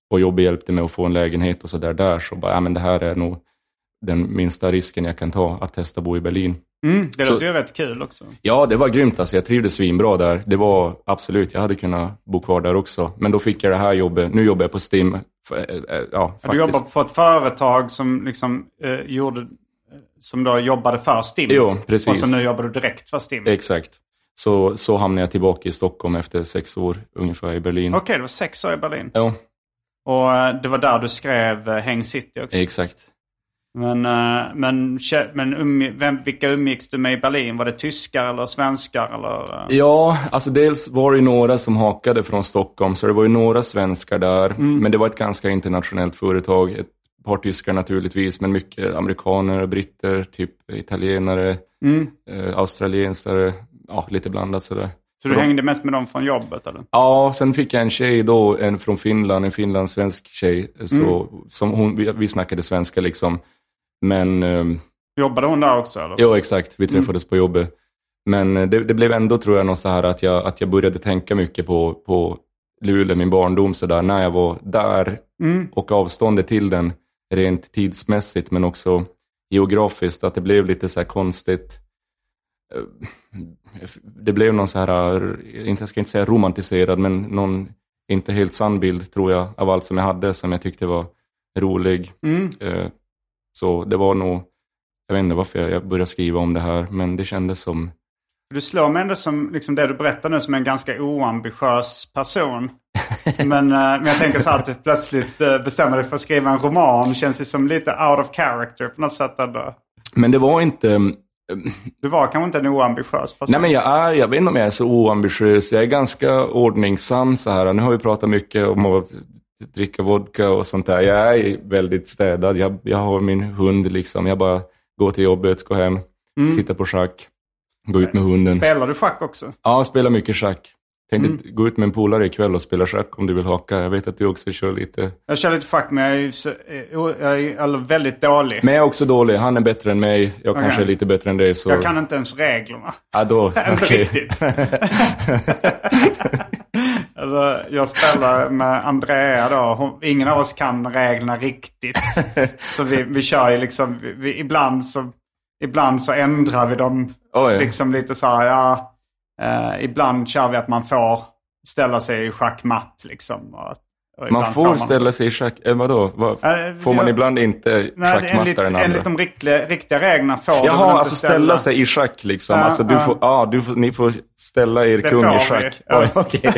Och jobbet hjälpte mig att få en lägenhet och så där. där. Så bara, ja men det här är nog den minsta risken jag kan ta, att testa bo i Berlin. Mm, det låter ju rätt kul också. Ja, det var grymt. Alltså, jag trivdes svinbra där. Det var absolut, jag hade kunnat bo kvar där också. Men då fick jag det här jobbet. Nu jobbar jag på STIM. För, äh, ja. Du jobbar på ett företag som liksom eh, gjorde som då jobbade för STIM. Jo, precis. Och så nu jobbar du direkt för STIM. Exakt. Så, så hamnade jag tillbaka i Stockholm efter sex år ungefär i Berlin. Okej, okay, det var sex år i Berlin. Ja. Och eh, det var där du skrev eh, Häng City också? Exakt. Men, eh, men, men um, vem, vilka umgicks du med i Berlin? Var det tyskar eller svenskar? Eller? Ja, alltså dels var det några som hakade från Stockholm, så det var ju några svenskar där. Mm. Men det var ett ganska internationellt företag. Ett par tyskar naturligtvis, men mycket amerikaner, britter, typ italienare, mm. eh, australiensare, ja, lite blandat sådär. Så du hängde mest med dem från jobbet? Eller? Ja, sen fick jag en tjej då, en från Finland, en finlandssvensk tjej. Så, mm. som hon, vi, vi snackade svenska liksom. Men... Eh, Jobbade hon där också? Eller? Jo, exakt. Vi träffades mm. på jobbet. Men eh, det, det, blev ändå, tror jag, något så här att jag, att jag började tänka mycket på, på Luleå, min barndom, så där, när jag var där. Mm. Och avståndet till den rent tidsmässigt men också geografiskt, att det blev lite så här konstigt. Eh, det blev någon så här, jag ska inte säga romantiserad, men någon inte helt sann bild tror jag av allt som jag hade som jag tyckte var rolig. Mm. Eh, så det var nog, jag vet inte varför jag började skriva om det här, men det kändes som du slår mig ändå som liksom det du berättar nu som en ganska oambitiös person. men, uh, men jag tänker så här att du plötsligt uh, bestämmer dig för att skriva en roman. Känns det som lite out of character på något sätt ändå. Men det var inte... Um, du var kanske inte en oambitiös person? Nej, men jag är, jag vet inte om jag är så oambitiös. Jag är ganska ordningsam så här. Nu har vi pratat mycket om att dricka vodka och sånt där. Jag är väldigt städad. Jag, jag har min hund liksom. Jag bara går till jobbet, går hem, mm. tittar på schack. Gå ut med hunden. Spelar du schack också? Ja, spelar mycket schack. Tänkte mm. gå ut med en polare ikväll och spela schack om du vill haka. Jag vet att du också kör lite. Jag kör lite schack men jag är, så, jag är väldigt dålig. Men jag är också dålig. Han är bättre än mig. Jag okay. kanske är lite bättre än dig. Så... Jag kan inte ens reglerna. Ja, då. inte riktigt. jag spelar med Andrea då. Hon, ingen av oss kan reglerna riktigt. så vi, vi kör ju liksom, vi, ibland så ibland så ändrar vi dem. Oj. Liksom lite så här, ja. Eh, ibland kör vi att man får ställa sig i schackmatt liksom. Och, och man får man... ställa sig i schack... Eh, vadå? Vad, äh, får man ibland inte schackmatta den andra? Enligt de riktiga, riktiga reglerna får Jaha, man inte alltså ställa... ställa sig i schack liksom. Ja, alltså, du ja. får, ja, du får, ni får ställa er det kung i schack. Vi. Ja. okay.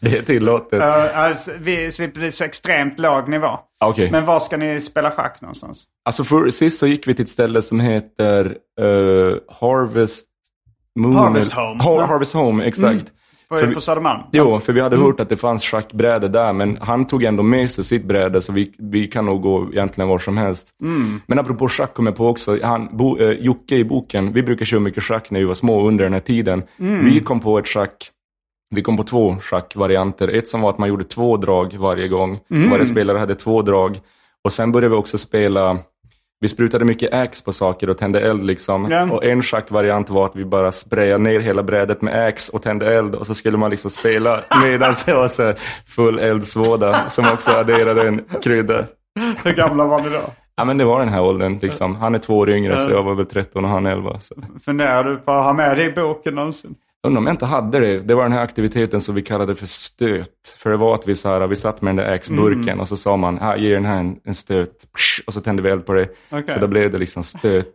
det är tillåtet. Uh, alltså, vi, så vi blir så extremt låg nivå. Okay. Men var ska ni spela schack någonstans? Alltså för, sist så gick vi till ett ställe som heter uh, Harvest Moon. Harvest Home. Har, Harvest Home, exakt. Mm. På, för vi, på Södermalm? Jo, för vi hade mm. hört att det fanns schackbräde där, men han tog ändå med sig sitt bräde, så vi, vi kan nog gå egentligen var som helst. Mm. Men apropå schack kom jag på också, han, Bo, eh, Jocke i boken, vi brukar köra mycket schack när vi var små under den här tiden. Mm. Vi kom på ett schack, vi kom på två schackvarianter. Ett som var att man gjorde två drag varje gång. Mm. Varje spelare hade två drag. Och sen började vi också spela vi sprutade mycket ax på saker och tände eld liksom. Ja. Och en schackvariant var att vi bara sprayade ner hela brädet med ax och tände eld. Och så skulle man liksom spela medan det var så full eldsvåda som också adderade en krydda. Hur gamla var ni då? Ja men det var den här åldern liksom. Han är två år yngre så jag var väl 13 och han 11. Så. Funderar du på att ha med det i boken någonsin? Undrar om jag inte hade det. Det var den här aktiviteten som vi kallade för stöt. För det var att vi, så här, vi satt med den där X-burken mm. och så sa man, här, ge den här en, en stöt. Och så tände vi eld på det. Okay. Så då blev det liksom stöt.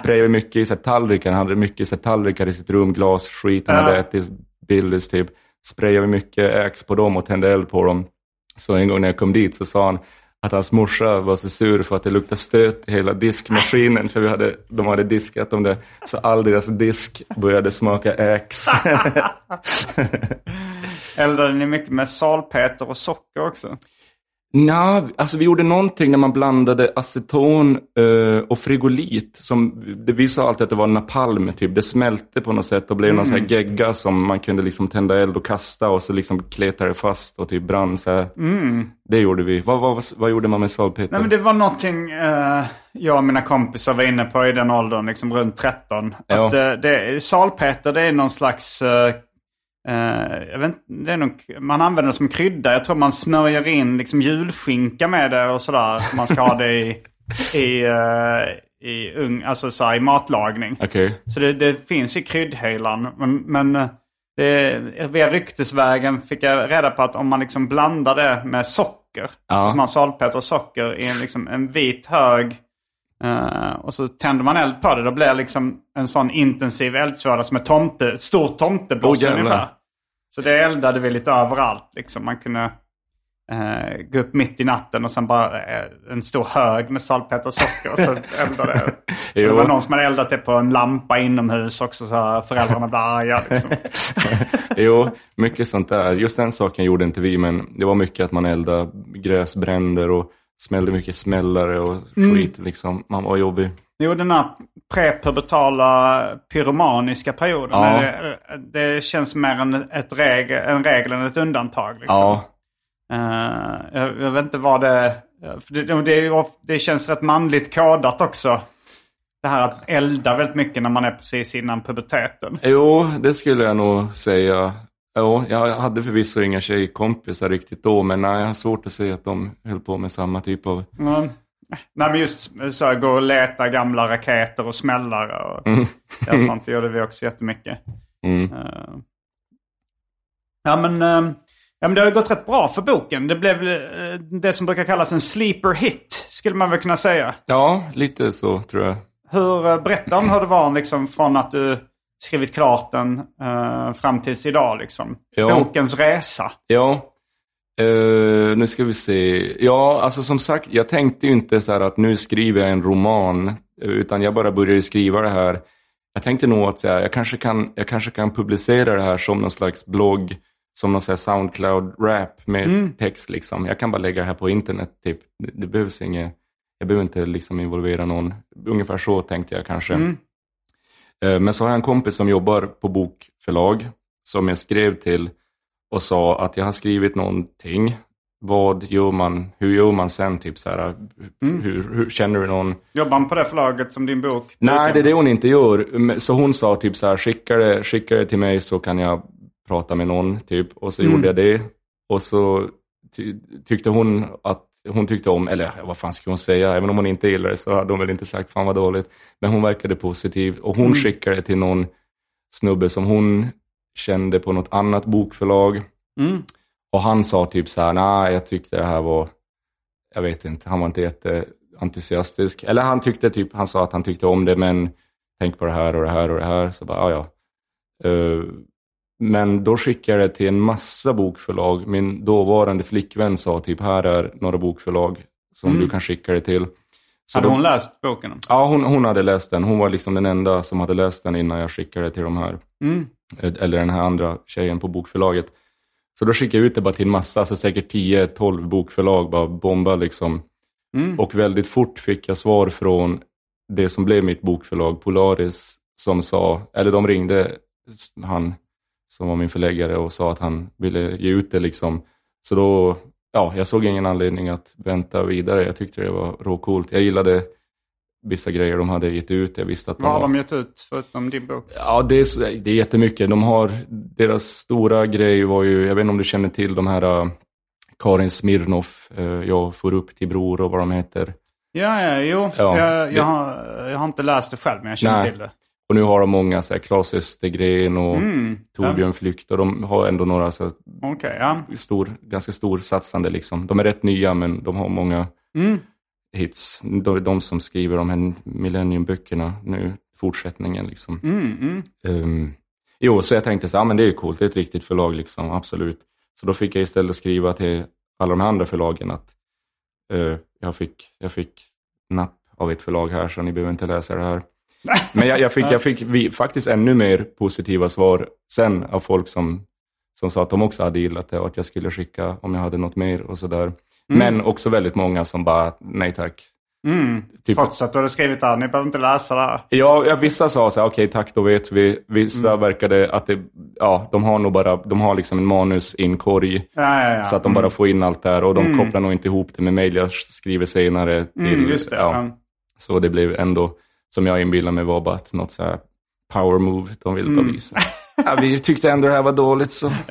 Sprayade mycket i så här, tallrikar. Han hade mycket så här, tallrikar i sitt rum, glas, skit. Han ja. hade ätit Billys typ. Sprayade mycket X på dem och tände eld på dem. Så en gång när jag kom dit så sa han, att hans morsa var så sur för att det luktade stöt i hela diskmaskinen för vi hade, de hade diskat om det. Så all deras disk började smaka äx. Eldade ni mycket med salpeter och socker också? Nja, alltså vi gjorde någonting när man blandade aceton eh, och frigolit. Som, det, vi sa alltid att det var napalm, typ. Det smälte på något sätt och blev någon sån här gegga som man kunde liksom tända eld och kasta och så liksom kletade det fast och typ brann så här. Det gjorde vi. Vad, vad, vad gjorde man med salpeter? Nej, men det var någonting eh, jag och mina kompisar var inne på i den åldern, liksom runt 13. Ja. Att, eh, det, salpeter det är någon slags... Eh, jag vet, det är nog, man använder det som krydda. Jag tror man smörjer in liksom julskinka med det och sådär. Man ska ha det i, i, eh, i, ung, alltså, så i matlagning. Okej. Så det, det finns i kryddhylan. Men, men eh, det, via ryktesvägen fick jag reda på att om man liksom blandar det med socker. Ja. Man salpeter och socker i en, liksom, en vit hög. Eh, och så tänder man eld på det. Då blir det liksom en sån intensiv eldsvåda som ett tomte, tomtebloss Åh, jävlar. ungefär. Så det eldade vi lite överallt. Liksom. Man kunde eh, gå upp mitt i natten och sen bara eh, en stor hög med salpeter och socker. Och så eldade det. Var någon som hade eldat det på en lampa inomhus också så här föräldrarna blev arga. Liksom. Jo, mycket sånt där. Just den saken gjorde inte vi, men det var mycket att man eldade gräsbränder och smällde mycket smällare och Mm. skit liksom. Man var jobbig. Jo, den här prepubertala pyromaniska perioden. Ja. Det, det känns mer en, ett regel, en regel än ett undantag. Liksom. Ja, Eh, jag, jag vet inte vad det... Det, det, det känns rätt manligt kodat också. Det här att elda väldigt mycket när man är precis innan puberteten. jo, det skulle jag nog säga. Jo, jag hade förvisso inga tjejkompisar riktigt då, men nej, jag har svårt att se att de höll på med samma typ av... Mm. Nej men just så här, gå och leta gamla raketer och smällare och ja, sånt. Det gjorde vi också jättemycket. Mm. Eh, Ja men, eh, ja men det har ju gått rätt bra för boken. Det blev eh, det som brukar kallas en sleeper hit. Skulle man väl kunna säga. Ja, lite så tror jag. Hur, berätta om hur det var liksom från att du skrivit klart den eh, fram tills idag liksom. Ja. Bokens resa. Ja, eh, nu ska vi se. Ja, alltså som sagt, jag tänkte ju inte så här att nu skriver jag en roman, eh, utan jag bara började skriva det här. Jag tänkte nog att så här, jag, kanske kan, jag kanske kan publicera det här som någon slags blogg, som någon här Soundcloud-rap med text liksom. Jag kan bara lägga det här på internet typ. Det, det behövs inget, jag behöver inte liksom involvera någon. Ungefär så tänkte jag kanske. Eh, Men så har jag en kompis som jobbar på bokförlag som jag skrev till och sa att jag har skrivit någonting. Vad gör man? Hur gör man sen? Typ så här, hur, hur, känner du någon? Jobbar han på det förlaget som din bok? Nej, det är det hon inte gör. Så hon sa typ så här, skicka det, skicka det till mig så kan jag prata med någon. Typ. Och så gjorde jag det. Och så ty, tyckte hon att hon tyckte om, eller vad fan ska hon säga, även om hon inte gillade det så hade hon väl inte sagt fan vad dåligt. Men hon verkade positiv och hon skickade det till någon snubbe som hon kände på något annat bokförlag. Mm. Och han sa typ så här, nej jag tyckte det här var, jag vet inte, han var inte jätteentusiastisk. Eller han tyckte typ, han sa att han tyckte om det men tänk på det här och det här och det här. Så bara, ja ja. Eh, men då skickade jag det till en massa bokförlag. Min dåvarande flickvän sa typ, här är några bokförlag som du kan skicka det till. Så Hade hon läst boken? Ja, hon, hon hade läst den. Hon var liksom den enda som hade läst den innan jag skickade till de här. Mm. Eller den här andra tjejen på bokförlaget. Så då skickade jag ut det bara till en massa, alltså säkert 10-12 bokförlag, bara bomba liksom. Mm. Och väldigt fort fick jag svar från det som blev mitt bokförlag, Polaris, som sa, eller de ringde han som var min förläggare och sa att han ville ge ut det liksom. Så då, ja, jag såg ingen anledning att vänta vidare. Jag tyckte det var råcoolt. Jag gillade vissa grejer de hade gett ut. Jag visste att de Vad har de gett ut förutom din bok? Ja, det är, det är jättemycket. De har, deras stora grej var ju, jag vet inte om du känner till de här äh, Karin Smirnoff, äh, Jag får upp till bror och vad de heter. Ja, ja, jo. Ja, jag, jag, har, jag har inte läst det själv, men jag känner Nej. till det. Och nu har de många, så här, Claes Östergren och Mm. Torbjörn Flykt och de har ändå några så här, Okej, ja. stor, ganska stor satsande liksom. De är rätt nya men de har många Mm. hits. De, de som skriver de här Millennium-böckerna nu, fortsättningen liksom. Mm. Um, jo, så jag tänkte så ja men det är ju coolt, det är ett riktigt förlag liksom, absolut. Så då fick jag istället skriva till alla de här andra förlagen att eh, jag, fick, jag fick napp av ett förlag här så ni behöver inte läsa det här. Men jag, jag fick, jag fick vi, faktiskt ännu mer positiva svar sen av folk som som sa att de också hade gillat det och att jag skulle skicka om jag hade något mer och sådär. Mm. Men också väldigt många som bara, nej tack. Typ, Trots att du hade skrivit där, ni behöver inte läsa det här. Ja, ja, vissa sa så här, okej tack, då vet vi. Vissa Mm. verkade att det, ja, de har nog bara, de har liksom en manusinkorg. Ja, ja, ja. Så att de bara får in allt där och de kopplar nog inte ihop det med mejl jag skriver senare. Till, Mm, just det. Ja. Så det blev ändå, som jag inbillar mig var bara att något så här power move de ville Mm. bara visa. ja, vi tyckte ändå det här var dåligt så.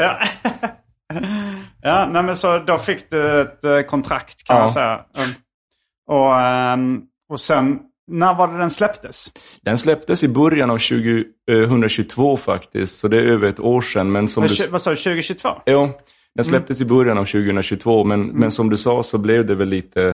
Ja, nej, men så då fick du ett eh, kontrakt kan Ja. man säga. Um, och, ehm, och sen, när var det den släpptes? Den släpptes i början av 2022 faktiskt, så det är över ett år sedan. Men som Vad du, Vad sa du, 2022? ja, den släpptes i början av 2022, men, men som du sa så blev det väl lite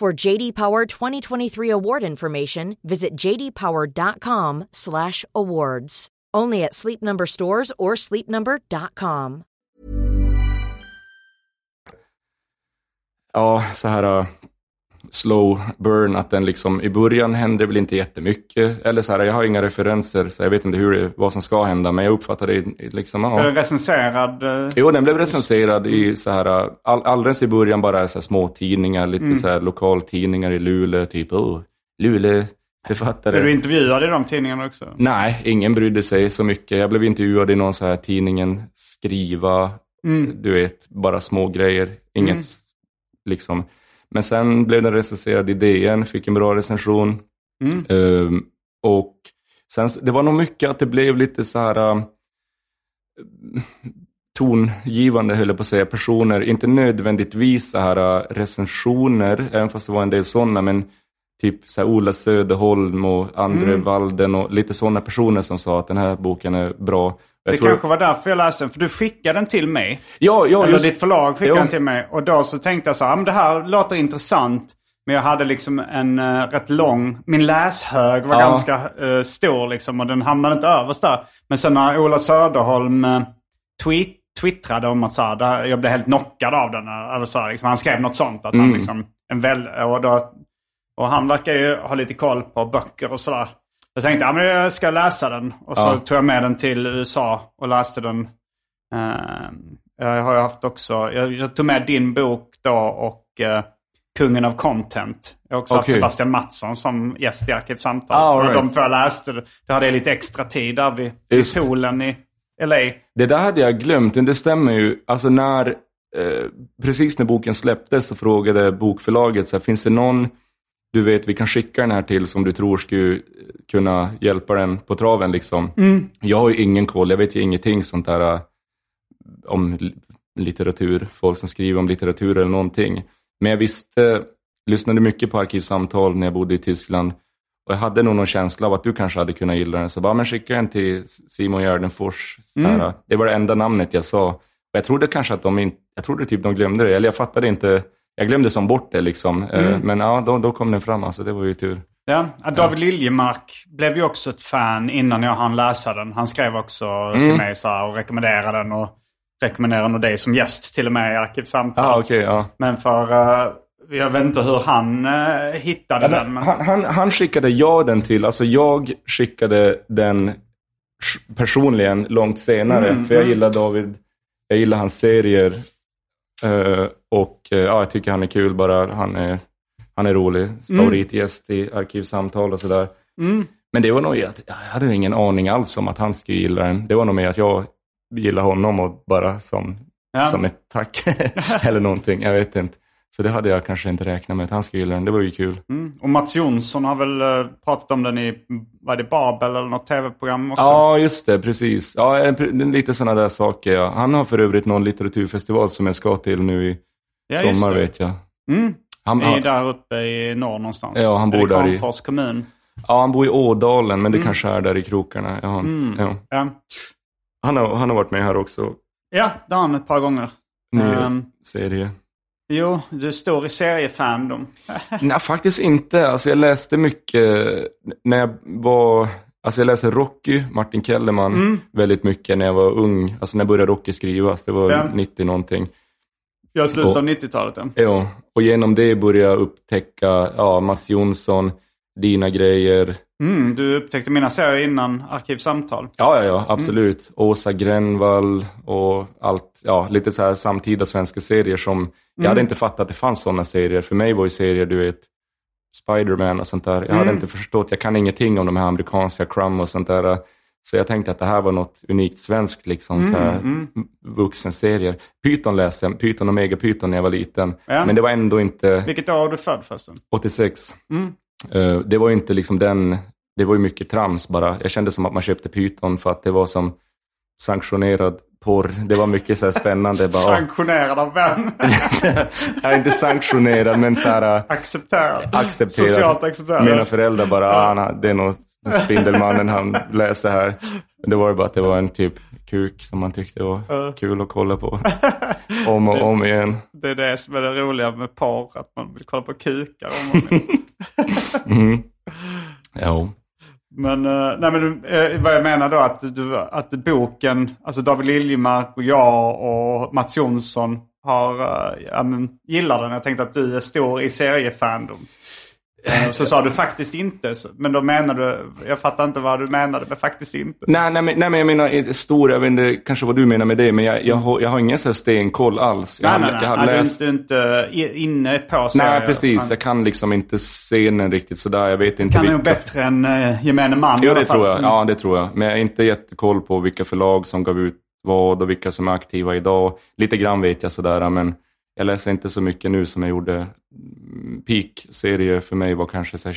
For JD Power 2023 award information, visit jdpower.com/awards. Only at Sleep Number stores or sleepnumber.com. ja, så här uh, slow burn, att den liksom i början hände väl inte jättemycket. Eller så här, jag har inga referenser, så jag vet inte hur det, vad som ska hända, men jag uppfattar det liksom, Är den ja. recenserad? eh, Jo, den blev recenserad i så här, uh, all, alldeles i början bara så här små tidningar, lite så här lokaltidningar i Luleå, typ, oh, Luleå författare. Är du intervjuad i de tidningarna också? Nej, ingen brydde sig så mycket. Jag blev intervjuad i någon så här tidningen Skriva, du vet, bara små grejer. Inget liksom. Men sen blev den recenserad i DN, fick en bra recension. Ehm, och sen, det var nog mycket att det blev lite så här äh, tongivande, höll jag på att säga, personer. Inte nödvändigtvis så här äh, recensioner, även fast det var en del sådana, men typ så här Ola Söderholm och Andre Walden och lite sådana personer som sa att den här boken är bra. Jag Det tror- kanske var därför jag läste den. För du skickade den till mig. Ja, ja, Eller just- ditt förlag skickade Jo. den till mig. Och då så tänkte jag så här, "Ah, men det här låter intressant. Men jag hade liksom en uh, rätt lång, min läshög var Ja. ganska uh, stor liksom och den hamnade inte överst där. Men sen när Ola Söderholm uh, tweet, twittrade om att så här, jag blev helt knockad av den. eh, Eller så här, liksom, han skrev något sånt. Att Mm. han liksom, en väl, och, då, och han verkar ju ha lite koll på böcker och sådär. Jag tänkte, ja men jag ska läsa den. Och så Ja. tog jag med den till USA och läste den. Eh, jag har haft också, jag, tog med din bok då och eh, Kungen av Content. Jag har också haft Okej. Sebastian Mattsson som gäst i Arkivsamtal. Ah, right. de två jag läste, då hade jag lite extra tid där vid, vid poolen i LA. Det där hade jag glömt, men det stämmer ju. Alltså när, eh, precis när boken släpptes så frågade bokförlaget, så här, finns det någon du vet, vi kan skicka den här till som du tror skulle kunna hjälpa den på traven liksom. Jag har ju ingen koll, jag vet ju ingenting sånt där äh, om li- litteratur, folk som skriver om litteratur eller någonting. Men jag visste, lyssnade mycket på arkivsamtal när jag bodde i Tyskland och jag hade nog någon känsla av att du kanske hade kunnat gilla den. Så bara, men skicka den till Simon Gärdenfors. Här, Det var det enda namnet jag sa. Och jag trodde kanske att de inte, jag trodde typ de glömde det, eller jag fattade inte, jag glömde som bort det liksom. Eh, Men ja, då, då kom den fram, alltså det var ju tur. Ja, ja, David Liljemark blev ju också ett fan innan jag hann läsa den. Han skrev också Mm. till mig så här och rekommenderade den och rekommenderade nog dig som gäst till och med i Arkivsamtal. Ja, okej, ja. Men för, eh, jag vet inte hur han eh, hittade den. Men... Han, han, han skickade jag den till, alltså jag skickade den personligen långt senare. Mm, för jag gillar David, jag gillar hans serier. Eh, och eh, ja, jag tycker han är kul bara. Han är, han är rolig. Favoritgäst i Arkivsamtal och sådär. Mm. Men det var nog, jag, jag hade ingen aning alls om att han skulle gilla den. Det var nog mer att jag gillar honom och bara som, Ja. som ett tack. Eller någonting, jag vet inte. Så det hade jag kanske inte räknat med att han skulle gilla den. Det var ju kul. Mm. Och Mats Jonsson har väl eh, pratat om den i, var det Babel eller något tv-program också? Ja, just det, precis. Ja, en- lite sådana där saker. Ja. Han har för övrigt någon litteraturfestival som jag ska till nu i Ja, sommar, vet jag. Mm. Han, är där uppe i norr någonstans. Ja, han bor där i- Kramfors kommun. ja, han bor i Ådalen, men det kanske är där i krokarna. Jag har inte, ja. Ja. han, har, han har varit med här också. ja, det har han ett par gånger. Ny Ehm, serie. Jo, du står i seriefandom. Nej, faktiskt inte. Alltså, jag läste mycket när jag var... Alltså jag läste Rocky, Martin Kellerman, väldigt mycket när jag var ung. Alltså när började Rocky skrivas? Det var Ja. 90 någonting. Jag Och- av 90-talet. Ja. Ja, och genom det började jag upptäcka ja, Mats Jonsson, dina grejer. Mm, du upptäckte mina serier innan Arkivsamtal. Ja, ja, ja, absolut. Åsa Grenvall och allt, ja, lite så här samtida svenska serier som, jag hade inte fattat att det fanns sådana serier. För mig var ju serier, du vet, Spiderman och sånt där. Jag hade inte förstått, jag kan ingenting om de här amerikanska Crumb och sånt där. Så jag tänkte att det här var något unikt svenskt, liksom så här vuxenserier. Python läste jag, Python och Megapython när jag var liten. Ja. Men det var ändå inte... Vilket år är du född förresten? 86. Eh, det var ju inte liksom den, det var ju mycket trams bara. Jag kände som att man köpte Python för att det var som sanktionerad porr. Det var mycket så här spännande. bara, Sanktionerad av vem? jag är inte sanktionerad men så här äh, accepterad. accepterad. Socialt accepterad. Mina föräldrar bara, ah, han- det är nog Spindelmannen han läser här. Det var ju bara att det var en typ kuk som man tyckte var kul att kolla på. Om och om igen. Det är det som är det roliga med porr. Att man vill kolla på kukar. Om man vill. Mm. Ja. Men, eh, nej, men eh, vad jag menar då att, du, att boken, alltså David Liljemark och jag och Mats Jonsson har, men, gillar den. Jag tänkte att du är stor i seriefandom. Eh, Så sa du faktiskt inte, men då menar du, jag fattar inte vad du menade med faktiskt inte. Nej, nej, men, nej, men jag menar stor, jag vet inte kanske vad du menar med det, men jag, jag, har, jag har ingen så här stenkoll alls. Jag Nej, har, nej, jag har nej läst... Du är inte inne på serier. Nej, precis. Men Jag kan liksom inte scenen riktigt sådär. Jag vet inte kan nog vilka... bättre än uh, gemene man. Jo, det tror jag. Mm. Ja, det tror jag. Men jag har inte jättekoll på vilka förlag som gav ut vad och vilka som är aktiva idag. Lite grann vet jag sådär, men jag läser inte så mycket nu som jag gjorde. Mm, Peak-serie för mig var kanske så här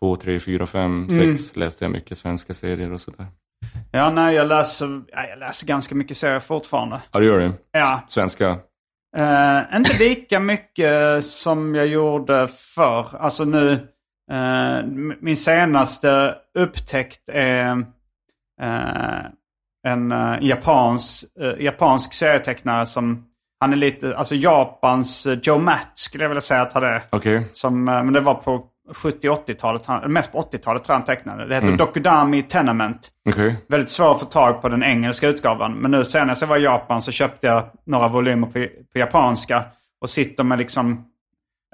2002, 3, 4, 5, 6 läste jag mycket svenska serier och sådär. Ja, nej, jag läser, ja, jag läser ganska mycket serier fortfarande. Ja, det gör det? Ja. Svenska? Eh, inte lika mycket som jag gjorde förr. Alltså nu, m- min senaste upptäckt är eh, en uh, japans, japansk serietecknare som, han är lite, alltså Japans eh, Joe Matt skulle jag vilja säga att han är. Okej. Som, eh, men det var på 70-80-talet, han- mest på 80-talet tror jag han tecknade. Det heter Dokudami Tenement. Okej. Väldigt svår att få tag på den engelska utgavan. Men nu senast jag var i Japan så köpte jag några volymer på, på japanska. Och sitter med liksom...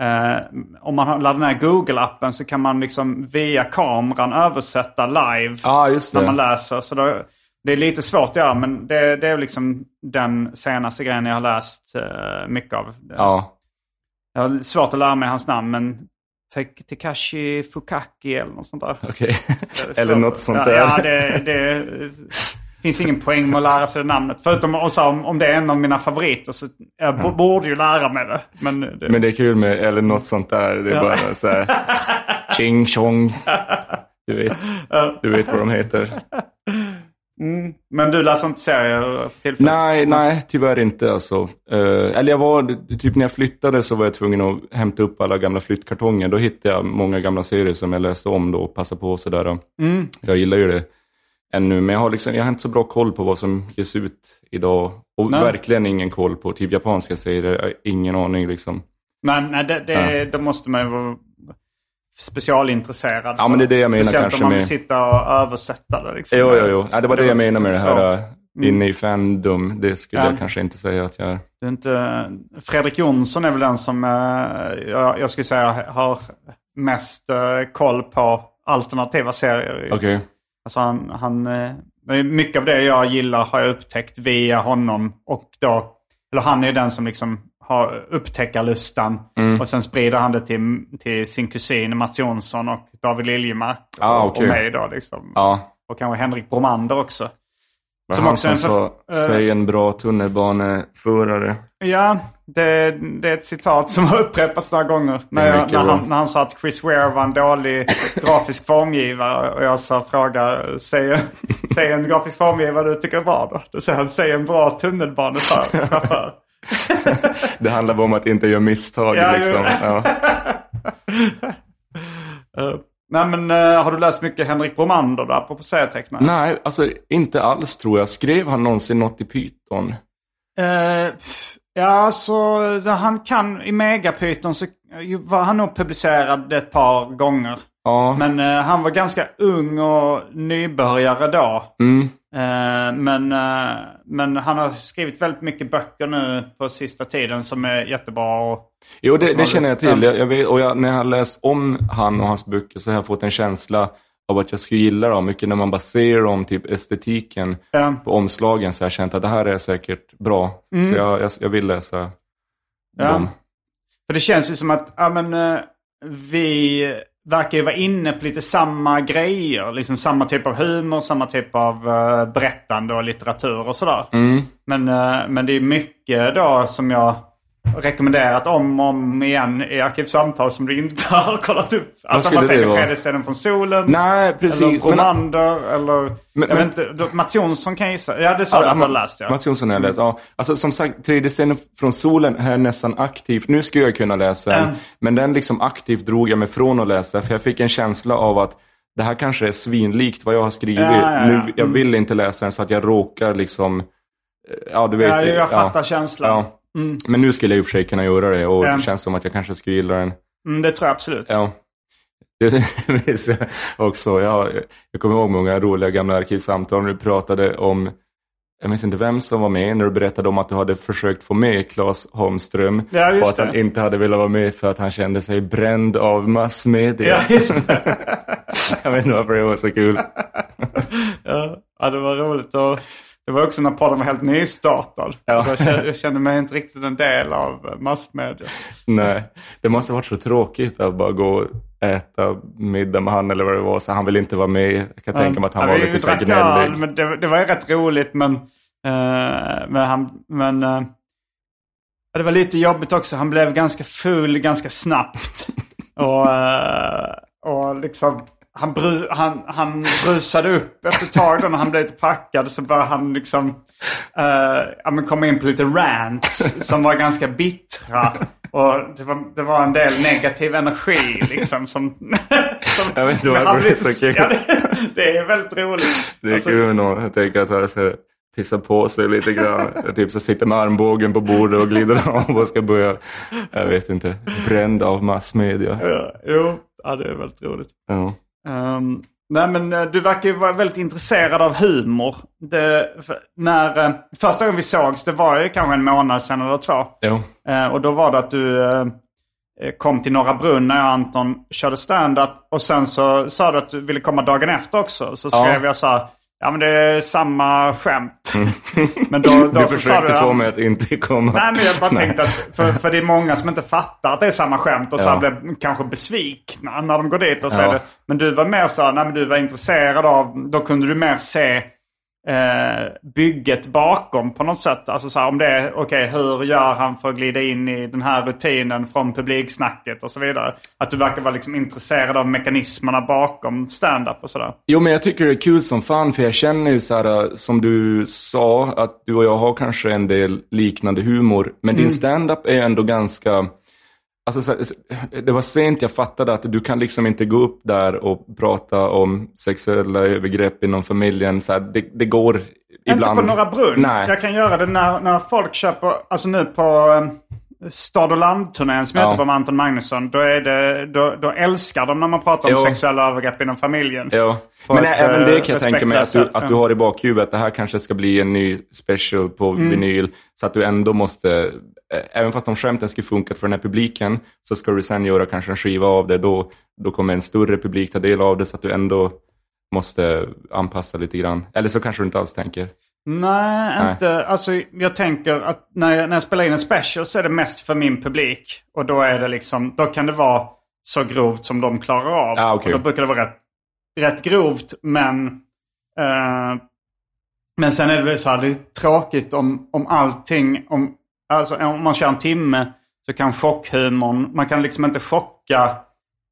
Eh, om man laddar ner Google-appen så kan man liksom via kameran översätta live. Just När man läser. Så då, det är lite svårt att göra men det, det är liksom den senaste grejen jag har läst eh, mycket av. Ja. Jag har svårt att lära mig hans namn men Te- Tekashi Fukaki eller något sånt där. Okej. Är Eller något sånt ja, där. Ja, det, det, finns ingen poäng med att lära sig det namnet. Förutom och så, om, om det är en av mina favoriter så jag b- borde ju lära mig det. Men, det, Men det är kul med, eller något sånt där. Det är bara så här, ching chong. Du vet, du vet vad de heter. men du läser inte serier för tillfället? Nej, nej, tyvärr inte alltså. Eh, eller jag var, typ när jag flyttade så var jag tvungen att hämta upp alla gamla flyttkartonger. Då hittade jag många gamla serier som jag läste om då och passade på sådär. Jag gillar ju det ännu, men jag har, liksom, jag har inte så bra koll på vad som ges ut idag. Och Nej. verkligen ingen koll på typ japanska serier, ingen aning liksom. Nej, nej det, det, då måste man ju vara specialintresserad. Ja, men det är det jag menar Speciellt kanske om man vill med- sitta och översätta det. Liksom. Jo, jo, jo. Ja, det var det jag menade med det här uh, inne i fandom. Det skulle Ja. jag kanske inte säga att jag är. Det är inte, Fredrik Jonsson är väl den som eh, jag, jag skulle säga har mest eh, koll på alternativa serier. Okej. Alltså han, han, eh, mycket av det jag gillar har jag upptäckt via honom. Och då, eller han är den som liksom har upptäckarlustan. Mm. Och sen sprider han det till, till sin kusin Mats Jonsson och David Liljemark. Ah, och, okej. och mig då liksom. Ja. Och kanske Henrik Bromander också. Var Som han också som sa, förf- säg en bra tunnelbaneförare. Ja, det, det är ett citat som har upprepats några gånger. När, jag, när, han, när han sa att Chris Ware var en dålig grafisk formgivare. Och jag sa fråga, säg, säg en grafisk formgivare du tycker är bra då. Då säger han, säg en bra tunnelbanechaufför. Det handlar bara om att inte göra misstag Ja, liksom. Ja. Uh, nej men eh, har du läst mycket Henrik Bromander då, apropå serietecknare? Nej, alltså inte alls tror jag. Skrev han någonsin något i Python? Pff, ja, så där han kan i Megapython så var han nog publicerad ett par gånger. Ja. Men han var ganska ung och nybörjare då. Mm. Eh, men, eh, men han har skrivit väldigt mycket böcker nu på sista tiden som är jättebra. Och, Jo, Och det, så det känner jag till. Ja. Jag, jag vet, och jag, när jag har läst om han och hans böcker så har jag fått en känsla av att jag skulle gilla dem. Mycket när man bara ser dem, typ estetiken Ja. på omslagen så har jag känt att det här är säkert bra. Så jag, jag, jag vill läsa Mm. Ja. dem. För det känns ju som att ja, men, eh, vi verkar ju vara inne på lite samma grejer. Liksom samma typ av humor, samma typ av eh, berättande och litteratur och sådär. Mm. Men, eh, men det är mycket då som jag rekommenderat om och om igen i Arkivsamtal som du inte har kollat upp. Alltså man tänker tredje scenen från solen. Nej, precis. Eller Men- Romander eller... Men- jag men- vet inte, Mats Jonsson kan jag gissa. Ja det sa du att du har läst ja. Mats Jonsson har jag läst, ja. Alltså som sagt, tredje scenen från solen är nästan aktivt. Nu skulle jag kunna läsa den. Mm. Men den liksom aktivt drog jag mig från att läsa. För jag fick en känsla av att det här kanske är svinlikt vad jag har skrivit. Ja, ja, ja. Nu, jag vill inte läsa den så att jag råkar liksom... eh, Ja, du vet. Ja, jag fattar känslan. Ja. Men nu skulle jag i och för sig kunna göra det och Ja. det känns som att jag kanske skulle gilla den. Mm, det tror jag absolut. Ja. Också. Jag, jag kommer ihåg många roliga gamla arkivsamtal när du pratade om, jag minns inte vem som var med, när du berättade om att du hade försökt få med Claes Holmström. Ja, och att han det. inte hade velat vara med för att han kände sig bränd av massmedia. Ja, jag vet inte varför det var så kul. Ja, ja, det var roligt. Och det var också när podden var helt nystartad. Ja. Jag, kände, mig inte riktigt en del av eh, massmedia. Nej, det måste ha varit så tråkigt att bara gå och äta middag med han eller vad det var. Så han vill inte vara med. Jag kan tänka mig att han Ja, var lite så gnällig. men det, det var ju rätt roligt men... eh, men han... Men, ja, det var lite jobbigt också. Han blev ganska full ganska snabbt. och, eh, och liksom... Han, bru, han, han brusade upp efter ett tag då när han blev lite packad. Så började han liksom uh, komma in på lite rants som var ganska bittra. Och det var, det var en del negativ energi liksom som... som Jag vet inte varför det är så kul. Ja, det, det är väldigt roligt. Det är Alltså, kul när jag tänker att han ska pissa på sig lite grann. Jag typ så sitter med armbågen på bordet och glider av och ska börja, jag vet inte, bränd av massmedia. ja, jo, ja, det är väldigt roligt. Ja. Ehm, nej men eh, du verkar ju vara väldigt intresserad av humor. Det, för, när, eh, första gången vi sågs, det var ju kanske en månad sedan eller två. Ja. Eh, och då var det att du eh, kom till Norra Brunn när jag och Anton körde stand-up. Och sen så sa du att du ville komma dagen efter också. Så skrev jag så här, ja men det är samma skämt. men då, då Du försökte du, få mig att inte komma. Nej, men jag bara tänkte att för, för det är många som inte fattar att det är samma skämt och så Ja. blir kanske besvikna när de går dit och säger Ja. det. Men du var mer så, nej men du var intresserad av, då kunde du mer se eh, bygget bakom på något sätt. Alltså så här, om det är, okej hur gör han för att glida in i den här rutinen från publiksnacket och så vidare. Att du verkar vara liksom intresserad av mekanismerna bakom stand-up och sådär. Jo, men jag tycker det är kul som fan, för jag känner ju så här, som du sa, att du och jag har kanske en del liknande humor. Men din stand-up är ändå ganska... Alltså, så det var sent jag fattade att du kan liksom inte gå upp där och prata om sexuella övergrepp inom familjen. Så här, det, det går ibland. Inte på Norra Brunn. Nej. Jag kan göra det när, när folk köper, alltså nu på eh, Stad och land-turnén som jag Ja. heter på med Anton Magnusson. Då, är det, då, då älskar de när man pratar om Jo. sexuella övergrepp inom familjen. Ja, På men ett, även eh, det kan jag tänka mig att du, att du har i bakhuvudet. Det här kanske ska bli en ny special på Mm. vinyl. Så att du ändå måste, eh, även fast de skämten skulle funkat för den här publiken, så ska du sen göra kanske en skiva av det. Då, då kommer en större publik ta del av det så att du ändå måste anpassa lite grann. Eller så kanske du inte alls tänker. Nej, Nej. inte. Alltså, jag tänker att när jag, när jag spelar in en special så är det mest för min publik. Och då är det liksom, då kan det vara så grovt som de klarar av. Ah, okej. och då brukar det vara rätt, rätt grovt, men... eh, men sen är det så här, det är tråkigt om, om allting, om, alltså om man kör en timme så kan chockhumorn, man kan liksom inte chocka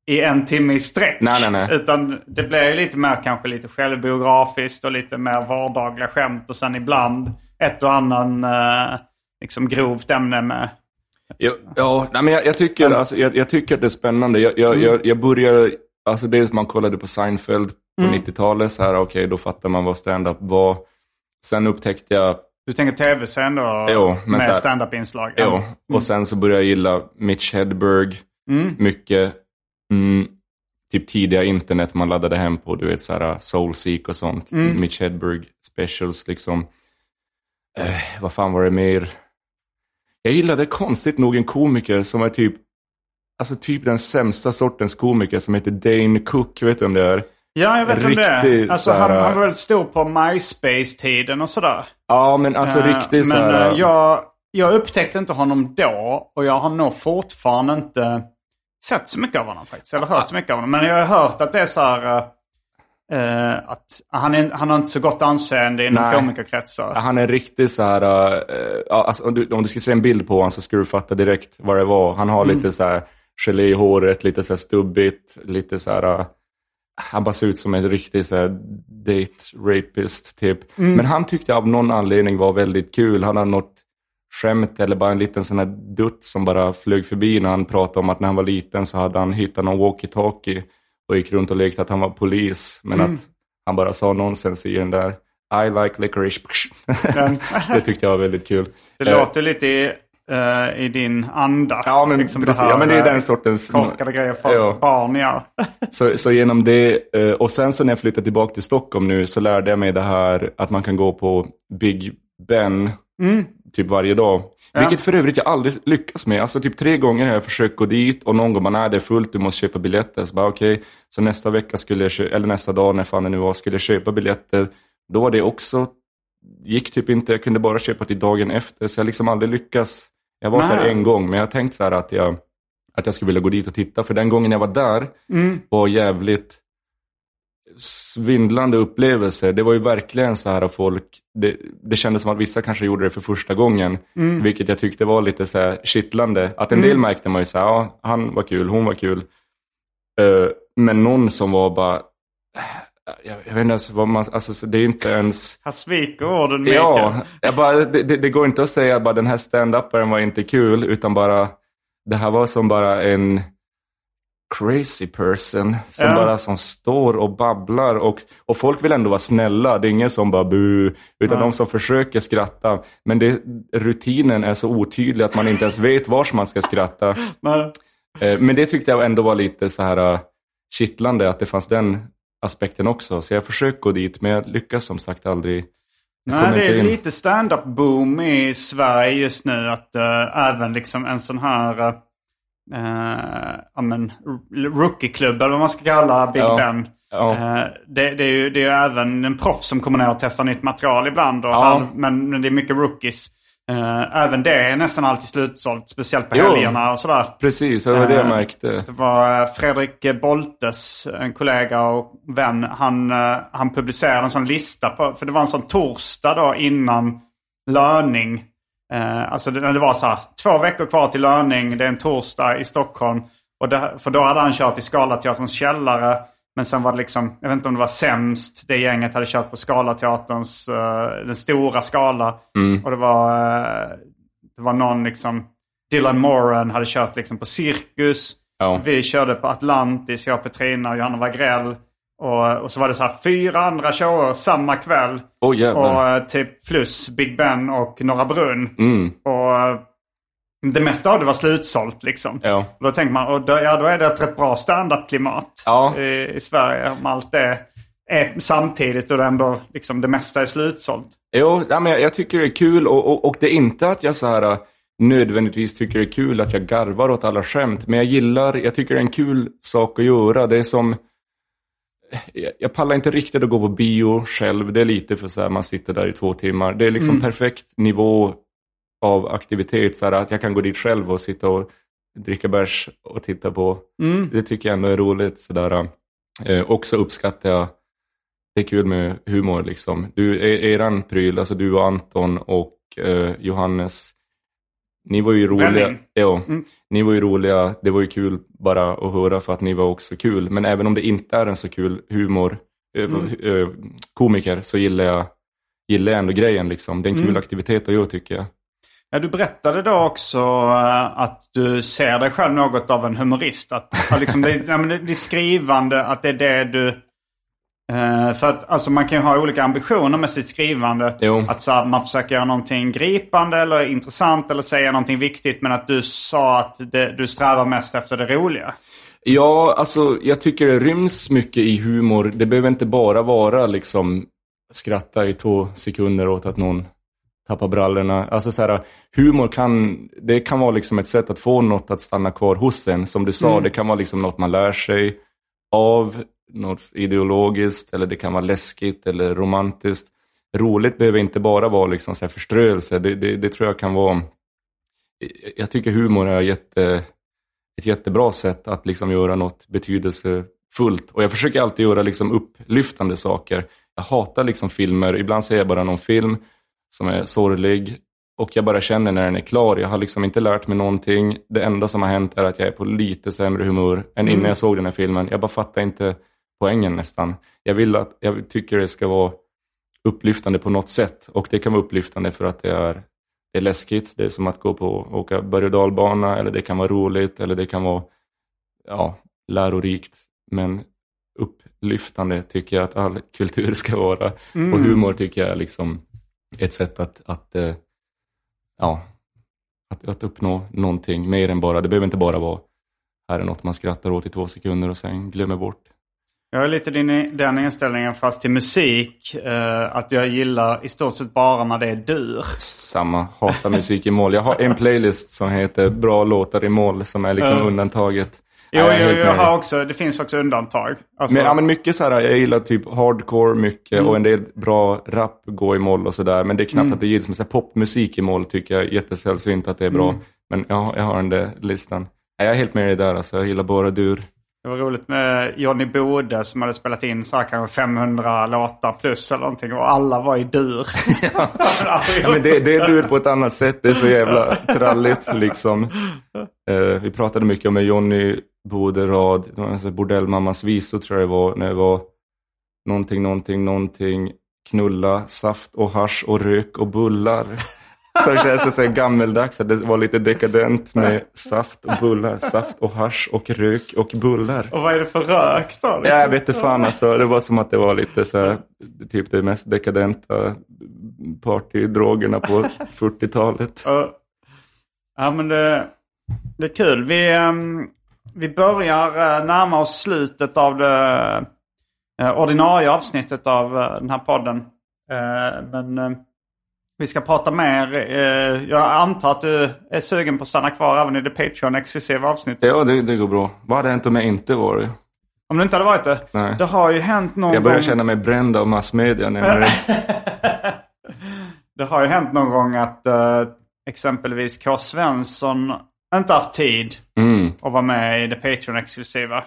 i en timme i sträck. Nej, nej, nej. Utan det blir ju lite mer kanske lite självbiografiskt och lite mer vardagliga skämt. Och sen ibland ett och annan eh, liksom grovt ämne med... Ja, ja nej, men jag, jag, tycker, alltså, jag, jag tycker att det är spännande. Jag, jag, jag, jag börjar, alltså dels man kollade på Seinfeld på 90-talet, så här, okej, då fattar man vad stand-up var. Sen upptäckte jag, Du tänker då? Jo, med stand-up-inslag? ja, och sen så började jag gilla Mitch Hedberg mycket. Mm, typ tidiga internet man laddade hem på, du vet så här Soulseek och sånt. Mitch Hedberg specials liksom. Eh, vad fan var det mer? Jag gillade konstigt nog en komiker som är typ, alltså typ den sämsta sortens komiker som heter Dane Cook, vet du vem det är? Ja, jag vet om det är. Alltså, så han, han var väldigt stor på MySpace-tiden och sådär. Ja, men alltså Eh, riktigt så Men här. eh, jag, jag upptäckte inte honom då och jag har nog fortfarande inte sett så mycket av honom faktiskt. Eller hört så mycket av honom. Men jag har hört att det är så här... eh, att han, är, han har inte så gott anseende inom Nej. komikerkretsar. Han är riktigt så här, alltså, om, du, om du skulle se en bild på honom så skulle du fatta direkt vad det var. Han har lite så här håret, lite så här stubbigt, lite så här, han bara ser ut som en riktig så här date rapist typ. Men han tyckte av någon anledning var väldigt kul. Han hade något skämt eller bara en liten sån här dutt som bara flög förbi när han pratade om att när han var liten så hade han hittat någon walkie-talkie och gick runt och lekte att han var polis. Men att han bara sa nonsens i den där I like licorice. det tyckte jag var väldigt kul. Det låter lite i, eh, i din anda. Ja, men Liksom precis. här, ja, men det är eh, den sortens... Korkade grejer för Ja. barn gör. Så, så genom det, eh, och sen så när jag flyttade tillbaka till Stockholm nu så lärde jag mig det här att man kan gå på Big Ben typ varje dag. Vilket för övrigt jag aldrig lyckas med. Alltså typ tre gånger har jag försökt gå dit och någon gång bara nej det är fullt, du måste köpa biljetter. Så bara okej, så nästa vecka skulle jag, eller nästa dag när fan det nu var, skulle jag köpa biljetter. Då var det också, gick typ inte, jag kunde bara köpa till dagen efter. Så jag liksom aldrig lyckas. Jag var där Nej. en gång, men jag har tänkt så här att jag, att jag skulle vilja gå dit och titta. För den gången jag var där var jävligt svindlande upplevelser. Det var ju verkligen så här att folk, det, det kändes som att vissa kanske gjorde det för första gången. Vilket jag tyckte var lite så här kittlande. Att en del märkte man ju så här, ja, han var kul, hon var kul. Eh, men någon som var bara, jag, jag vet inte ens vad man, alltså så det är inte ens... Här sviker orden Mikael. Ja, jag bara, det, det, det går inte att säga att den här stand-uparen var inte kul, utan bara, det här var som bara en crazy person som Ja. bara som står och babblar och, och folk vill ändå vara snälla. Det är ingen som bara bu, utan de som försöker skratta. Men det, rutinen är så otydlig att man inte ens vet var man ska skratta. Men, Eh, Men det tyckte jag ändå var lite så här uh, kittlande att det fanns den aspekten också. Så jag försökte gå dit, men jag lyckas som sagt aldrig. Nej, det är in. lite stand-up boom i Sverige just nu. Att eh, även liksom en sån här uh, ja, men, rookie-klubb, eller vad man ska kalla Big Ja. Ben. Ja. Eh, det, det, är ju, det är även en proffs som kommer ner och testar nytt material ibland. Och Ja. halv, men, men det är mycket rookies. Eh, även det är nästan alltid slutsålt. Speciellt på Jo. helgerna och sådär. Precis, det var det jag Eh, märkte. Det var eh, Fredrik Boltes, en kollega och vän. Han, han publicerade en sån lista. På, för det var en sån torsdag då innan löning. Eh, alltså det, det var så här, två veckor kvar till löning. Det är en torsdag i Stockholm. Och det, för då hade han kört i Scalateaterns källare. Men sen var det liksom, jag vet inte om det var sämst. Det gänget hade kört på Scalateaterns, eh, den stora skala. Och det var, eh, det var någon liksom, Dylan Moran hade kört liksom på Cirkus. Ja. Vi körde på Atlantis, jag, Petrina och Johanna Wagrell. Och, och så var det så här fyra andra shower samma kväll. Jävlar. Och eh, typ plus Big Ben och Norra Brunn. Mm. Och det mesta av det var slutsålt liksom. Ja. Och då tänker man, och då, ja då är det ett rätt bra standardklimat Ja. i, i Sverige. Om allt det är samtidigt och det ändå liksom det mesta är slutsålt. Jo, ja, men jag, jag tycker det är kul och, och, och det är inte att jag så här äh, nödvändigtvis tycker det är kul att jag garvar åt alla skämt. Men jag gillar, jag tycker det är en kul sak att göra. Det är som, jag, jag pallar inte riktigt att gå på bio själv. Det är lite för så här, man sitter där i två timmar. Det är liksom perfekt nivå av aktivitet. Så att jag kan gå dit själv och sitta och dricka bärs och titta på. Det tycker jag ändå är roligt. Så där, eh, också uppskattar jag det är kul med humor liksom. Du, er, eran pryl, alltså du och Anton och eh, Johannes, ni var ju roliga. Ja, ni var ju roliga. Det var ju kul bara att höra för att ni var också kul. Men även om det inte är en så kul humor, eh, eh, komiker, så gillar jag, gillar jag ändå grejen liksom. Det är en kul aktivitet att göra tycker jag. Ja, du berättade då också eh, att du ser dig själv något av en humorist. Att, att liksom det, ja, men ditt skrivande, att det är det du... eh, för att alltså, man kan ju ha olika ambitioner med sitt skrivande. Jo. Att så man försöker göra någonting gripande eller intressant eller säga någonting viktigt. Men att du sa att det, du strävar mest efter det roliga. Ja, alltså jag tycker det ryms mycket i humor. Det behöver inte bara vara liksom skratta i två sekunder åt att någon tappar brallorna. Alltså så här, humor kan, det kan vara liksom ett sätt att få något att stanna kvar hos en. Som du sa, det kan vara liksom något man lär sig av, något ideologiskt, eller det kan vara läskigt eller romantiskt. Roligt behöver inte bara vara liksom så här förströelse. Det, det, det tror jag kan vara... Jag tycker humor är jätte ett jättebra sätt att liksom göra något betydelsefullt. Och jag försöker alltid göra liksom upplyftande saker. Jag hatar liksom filmer. Ibland ser jag bara någon film som är sorglig och jag bara känner när den är klar. Jag har liksom inte lärt mig någonting. Det enda som har hänt är att jag är på lite sämre humör än innan jag såg den här filmen. Jag bara fattar inte poängen nästan. Jag vill att, jag tycker det ska vara upplyftande på något sätt. Och det kan vara upplyftande för att det är, det är läskigt. Det är som att gå på åka berg och dalbana eller det kan vara roligt eller det kan vara ja, lärorikt. Men upplyftande tycker jag att all kultur ska vara. Och humor tycker jag är liksom ett sätt att, att, eh, ja, att, att uppnå någonting mer än bara, det behöver inte bara vara här är något man skrattar åt i två sekunder och sen glömmer bort. Jag har lite din, den inställningen fast till musik. eh, att jag gillar i stort sett bara när det är dur. Samma, hatar musik i mål. Jag har en playlist som heter Bra låtar i mål som är liksom Ja. undantaget. Jo, Nej, jag har också, det finns också undantag. Alltså, Men, ja, men mycket så här, jag gillar typ hardcore mycket Mm. och en del bra rap går i moll och sådär. Men det är knappt Mm. att det gills med så här, popmusik i moll tycker jag jättesällsynt att det är bra. Mm. Men ja, jag har den där listan. Nej, jag är helt med dig där alltså, jag gillar bara dur. Det var roligt med Johnny Bode som hade spelat in så här kanske 500 låtar plus eller någonting och alla var i dur. Ja, men det, det är dur på ett annat sätt, det är så jävla tralligt liksom. Eh, vi pratade mycket om Johnny Bode-rad, här bordellmammas visor tror jag det var, när det var någonting, någonting, någonting, knulla, saft och hasch och rök och bullar. Så känns det så gammeldags, att det var lite dekadent med saft och bullar, saft och hasch och rök och bullar. och vad är det för rök då? Liksom? Ja, jag vet inte fan alltså. Det var som att det var lite så här, typ det mest dekadenta partydrogerna på 40-talet. Ja. Ja, men det, det är kul. Vi, ehm, vi börjar eh, närma oss slutet av det eh, ordinarie avsnittet av eh, den här podden. Men vi ska prata mer. Jag antar att du är sugen på att stanna kvar även i det Patreon-exklusiva avsnittet. Ja, det, det går bra. Vad hade hänt om jag inte varit? Om du inte hade varit det. Nej. Det har ju hänt någon Jag börjar gång. känna mig bränd av massmedia. Jag, Det har ju hänt någon gång att exempelvis K. Svensson inte haft tid Mm. att vara med i det Patreon-exklusiva.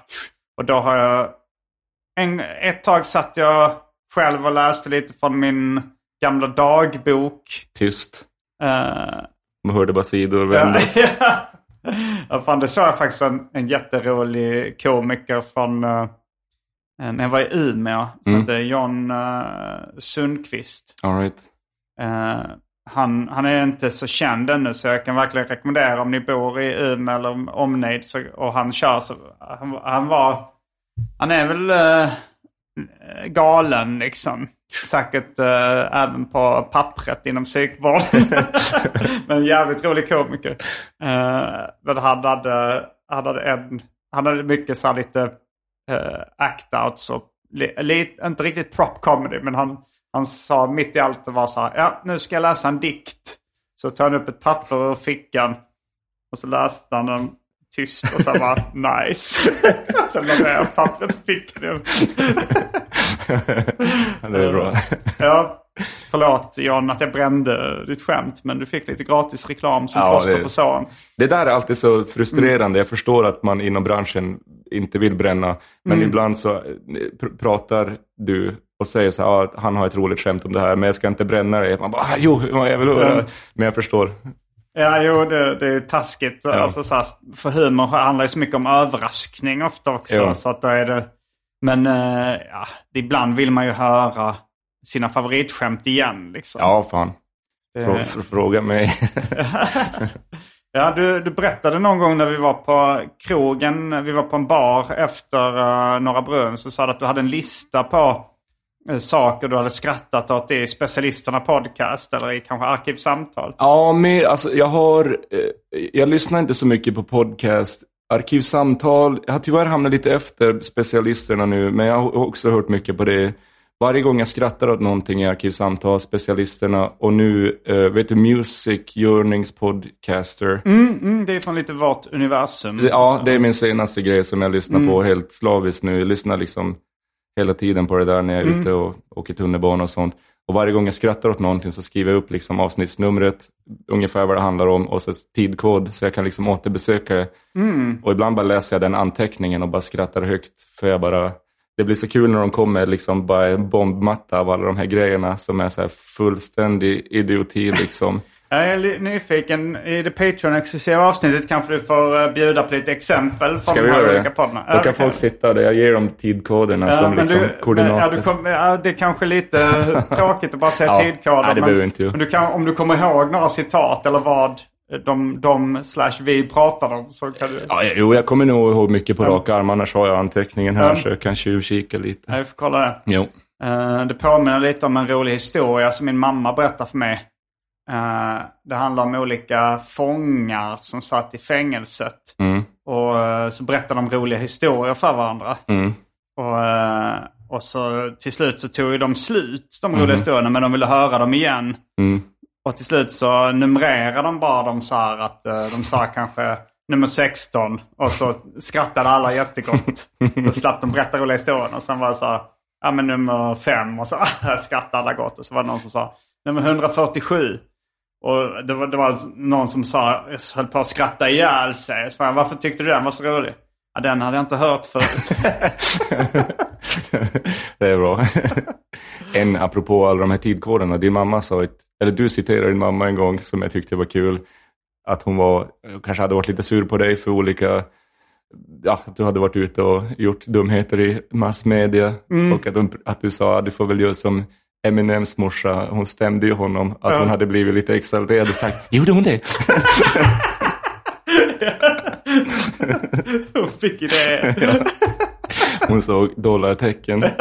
Och då har jag... En, ett tag satt jag själv och läste lite från min gamla dagbok. Tyst. Eh, Man hörde bara sidor vändas. ja. ja, fan, det såg jag faktiskt en, en jätterolig komiker från eh, när jag var i Umeå. Som Mm. heter John uh, Sundqvist. All right. Eh, han, han är inte så känd ännu så jag kan verkligen rekommendera om ni bor i Umeå eller omnejd så, och han kör så. Han, han var, han är väl äh, galen liksom. Säkert äh, även på pappret inom psykvård. Men jävligt rolig komiker. Äh, men han hade, han hade en, han hade mycket så här lite äh, act-outs och li, li, inte riktigt prop comedy. Men han, han sa mitt i allt och var så här, ja nu ska jag läsa en dikt. Så tog han upp ett papper ur fickan och så läste han den tyst och så bara nice. Sen la jag pappret i fickan det är bra. Ja, förlåt John att jag brände ditt skämt. Men du fick lite gratis reklam som Ja, plåster på såren. Det där är alltid så frustrerande. Jag förstår att man inom branschen inte vill bränna. Men Mm. ibland så eh, pr- pratar du och säger så här, ah, han har ett roligt skämt om det här, men jag ska inte bränna det. Man bara, ah, jo, jag vill höra. Mm. Men jag förstår. Ja, jo, det, det är taskigt. Alltså, så här, för humor handlar ju så mycket om överraskning ofta också. Ja. Så att då är det... Men eh, ja, ibland vill man ju höra sina favoritskämt igen. Liksom. Ja, fan. Frå- Eh. fr- fråga mig. Ja, du, du berättade någon gång när vi var på krogen, vi var på en bar efter uh, Norra Brunn, så sa du att du hade en lista på saker du hade skrattat åt i Specialisterna podcast eller i kanske Arkivsamtal. Ja, men alltså jag har, eh, jag lyssnar inte så mycket på podcast. Arkivsamtal, jag har tyvärr hamnat lite efter specialisterna nu, men jag har också hört mycket på det. Varje gång jag skrattar åt någonting i Arkivsamtal, specialisterna och nu, eh, vet du, Music Yearnings Podcaster. Mm, mm, det är från lite vårt universum. Ja, det är min senaste grej som jag lyssnar på helt slaviskt nu. Jag lyssnar liksom hela tiden på det där när jag är ute och åker tunnelbana och sånt. Och varje gång jag skrattar åt någonting så skriver jag upp liksom avsnittsnumret, ungefär vad det handlar om och så tidkod så jag kan liksom återbesöka det. Och ibland bara läser jag den anteckningen och bara skrattar högt. För jag bara, det blir så kul när de kommer liksom bara en bombmatta av alla de här grejerna som är så här fullständig idioti liksom. Jag är nyfiken. I det Patreon-exklusiva avsnittet kanske du får uh, bjuda på lite exempel från Ska de vi här göra olika det? poddarna. Då kan folk sitta där, jag ger dem tidkoderna som liksom men koordinater. Ja, du kom, ja, det är kanske lite tråkigt att bara säga Ja, tidkoder. nej, det men inte jag. men du kan, om du kommer ihåg några citat eller vad de, de slash vi pratade om så kan du... Ja, jo, jag kommer nog ihåg mycket på rak arm, annars har jag anteckningen här Ja. så jag kan tjuvkika lite. Ja, vi får kolla det. Jo. Eh, det påminner lite om en rolig historia som min mamma berättade för mig. Eh, det handlar om olika fångar som satt i fängelset. Mm. Och eh, så berättade de roliga historier för varandra. Mm. Och, eh, och så till slut så tog ju de slut, de roliga historierna, men de ville höra dem igen. Mm. Och till slut så numrerade de bara dem så här att de sa kanske nummer 16 och så skrattade alla jättegott. Då slapp de berätta roliga historier och sen var det så här, ja men nummer 5 och så skrattade alla gott. Och så var det någon som sa nummer 147. Och det var, det var någon som sa, höll på att skratta ihjäl sig. Så jag, varför tyckte du den var så rolig? Ja, den hade jag inte hört förut. det är bra. en, apropå alla de här tidkoderna, din mamma sa, ett, eller du citerade din mamma en gång som jag tyckte var kul. Att hon var, kanske hade varit lite sur på dig för olika, ja, att du hade varit ute och gjort dumheter i massmedia. Och att, hon, att du sa, du får väl göra som Eminems morsa, hon stämde ju honom, att hon hade blivit lite exalterad och sagt, gjorde hon det? Hon fick idé. Hon såg dollartecken.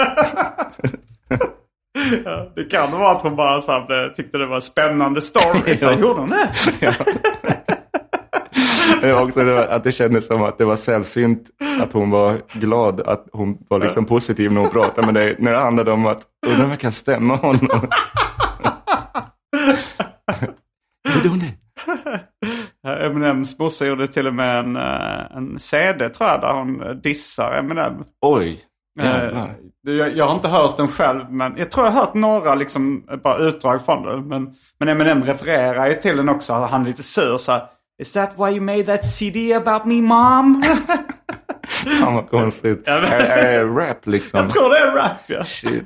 Ja, det kan vara att hon bara så här, eh, tyckte det var en spännande story. Så Ja. gjorde hon det? Det var också det, att det kändes som att det var sällsynt att hon var glad, att hon var liksom positiv när hon pratade med dig. När det handlade om att, undrar om jag kan stämma honom. Gjorde hon det? Eminems morsa gjorde till och med en, eh, en CD tror jag där hon dissar Eminem. Oj, Eh, jävlar. Jag, jag har inte hört den själv, men jag tror jag har hört några liksom, bara utdrag från den. Men, men Eminem refererar ju till den också. Han är lite sur så här, Is that why you made that CD about me mom? Fan vad konstigt. Jag vet. är, är det rap liksom? jag tror det är rap ja. Shit.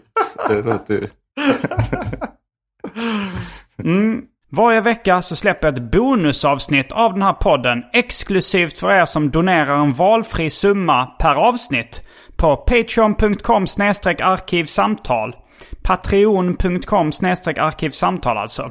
Det låter... Varje vecka så släpper jag ett bonusavsnitt av den här podden exklusivt för er som donerar en valfri summa per avsnitt på patreon.com arkivsamtal. Patreon.com arkivsamtal alltså.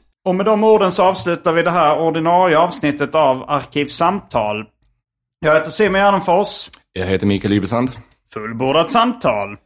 Och med de orden så avslutar vi det här ordinarie avsnittet av Arkivsamtal. Jag heter Simon Gärdenfors. Jag heter Mikael Iversand. Fullbordat samtal.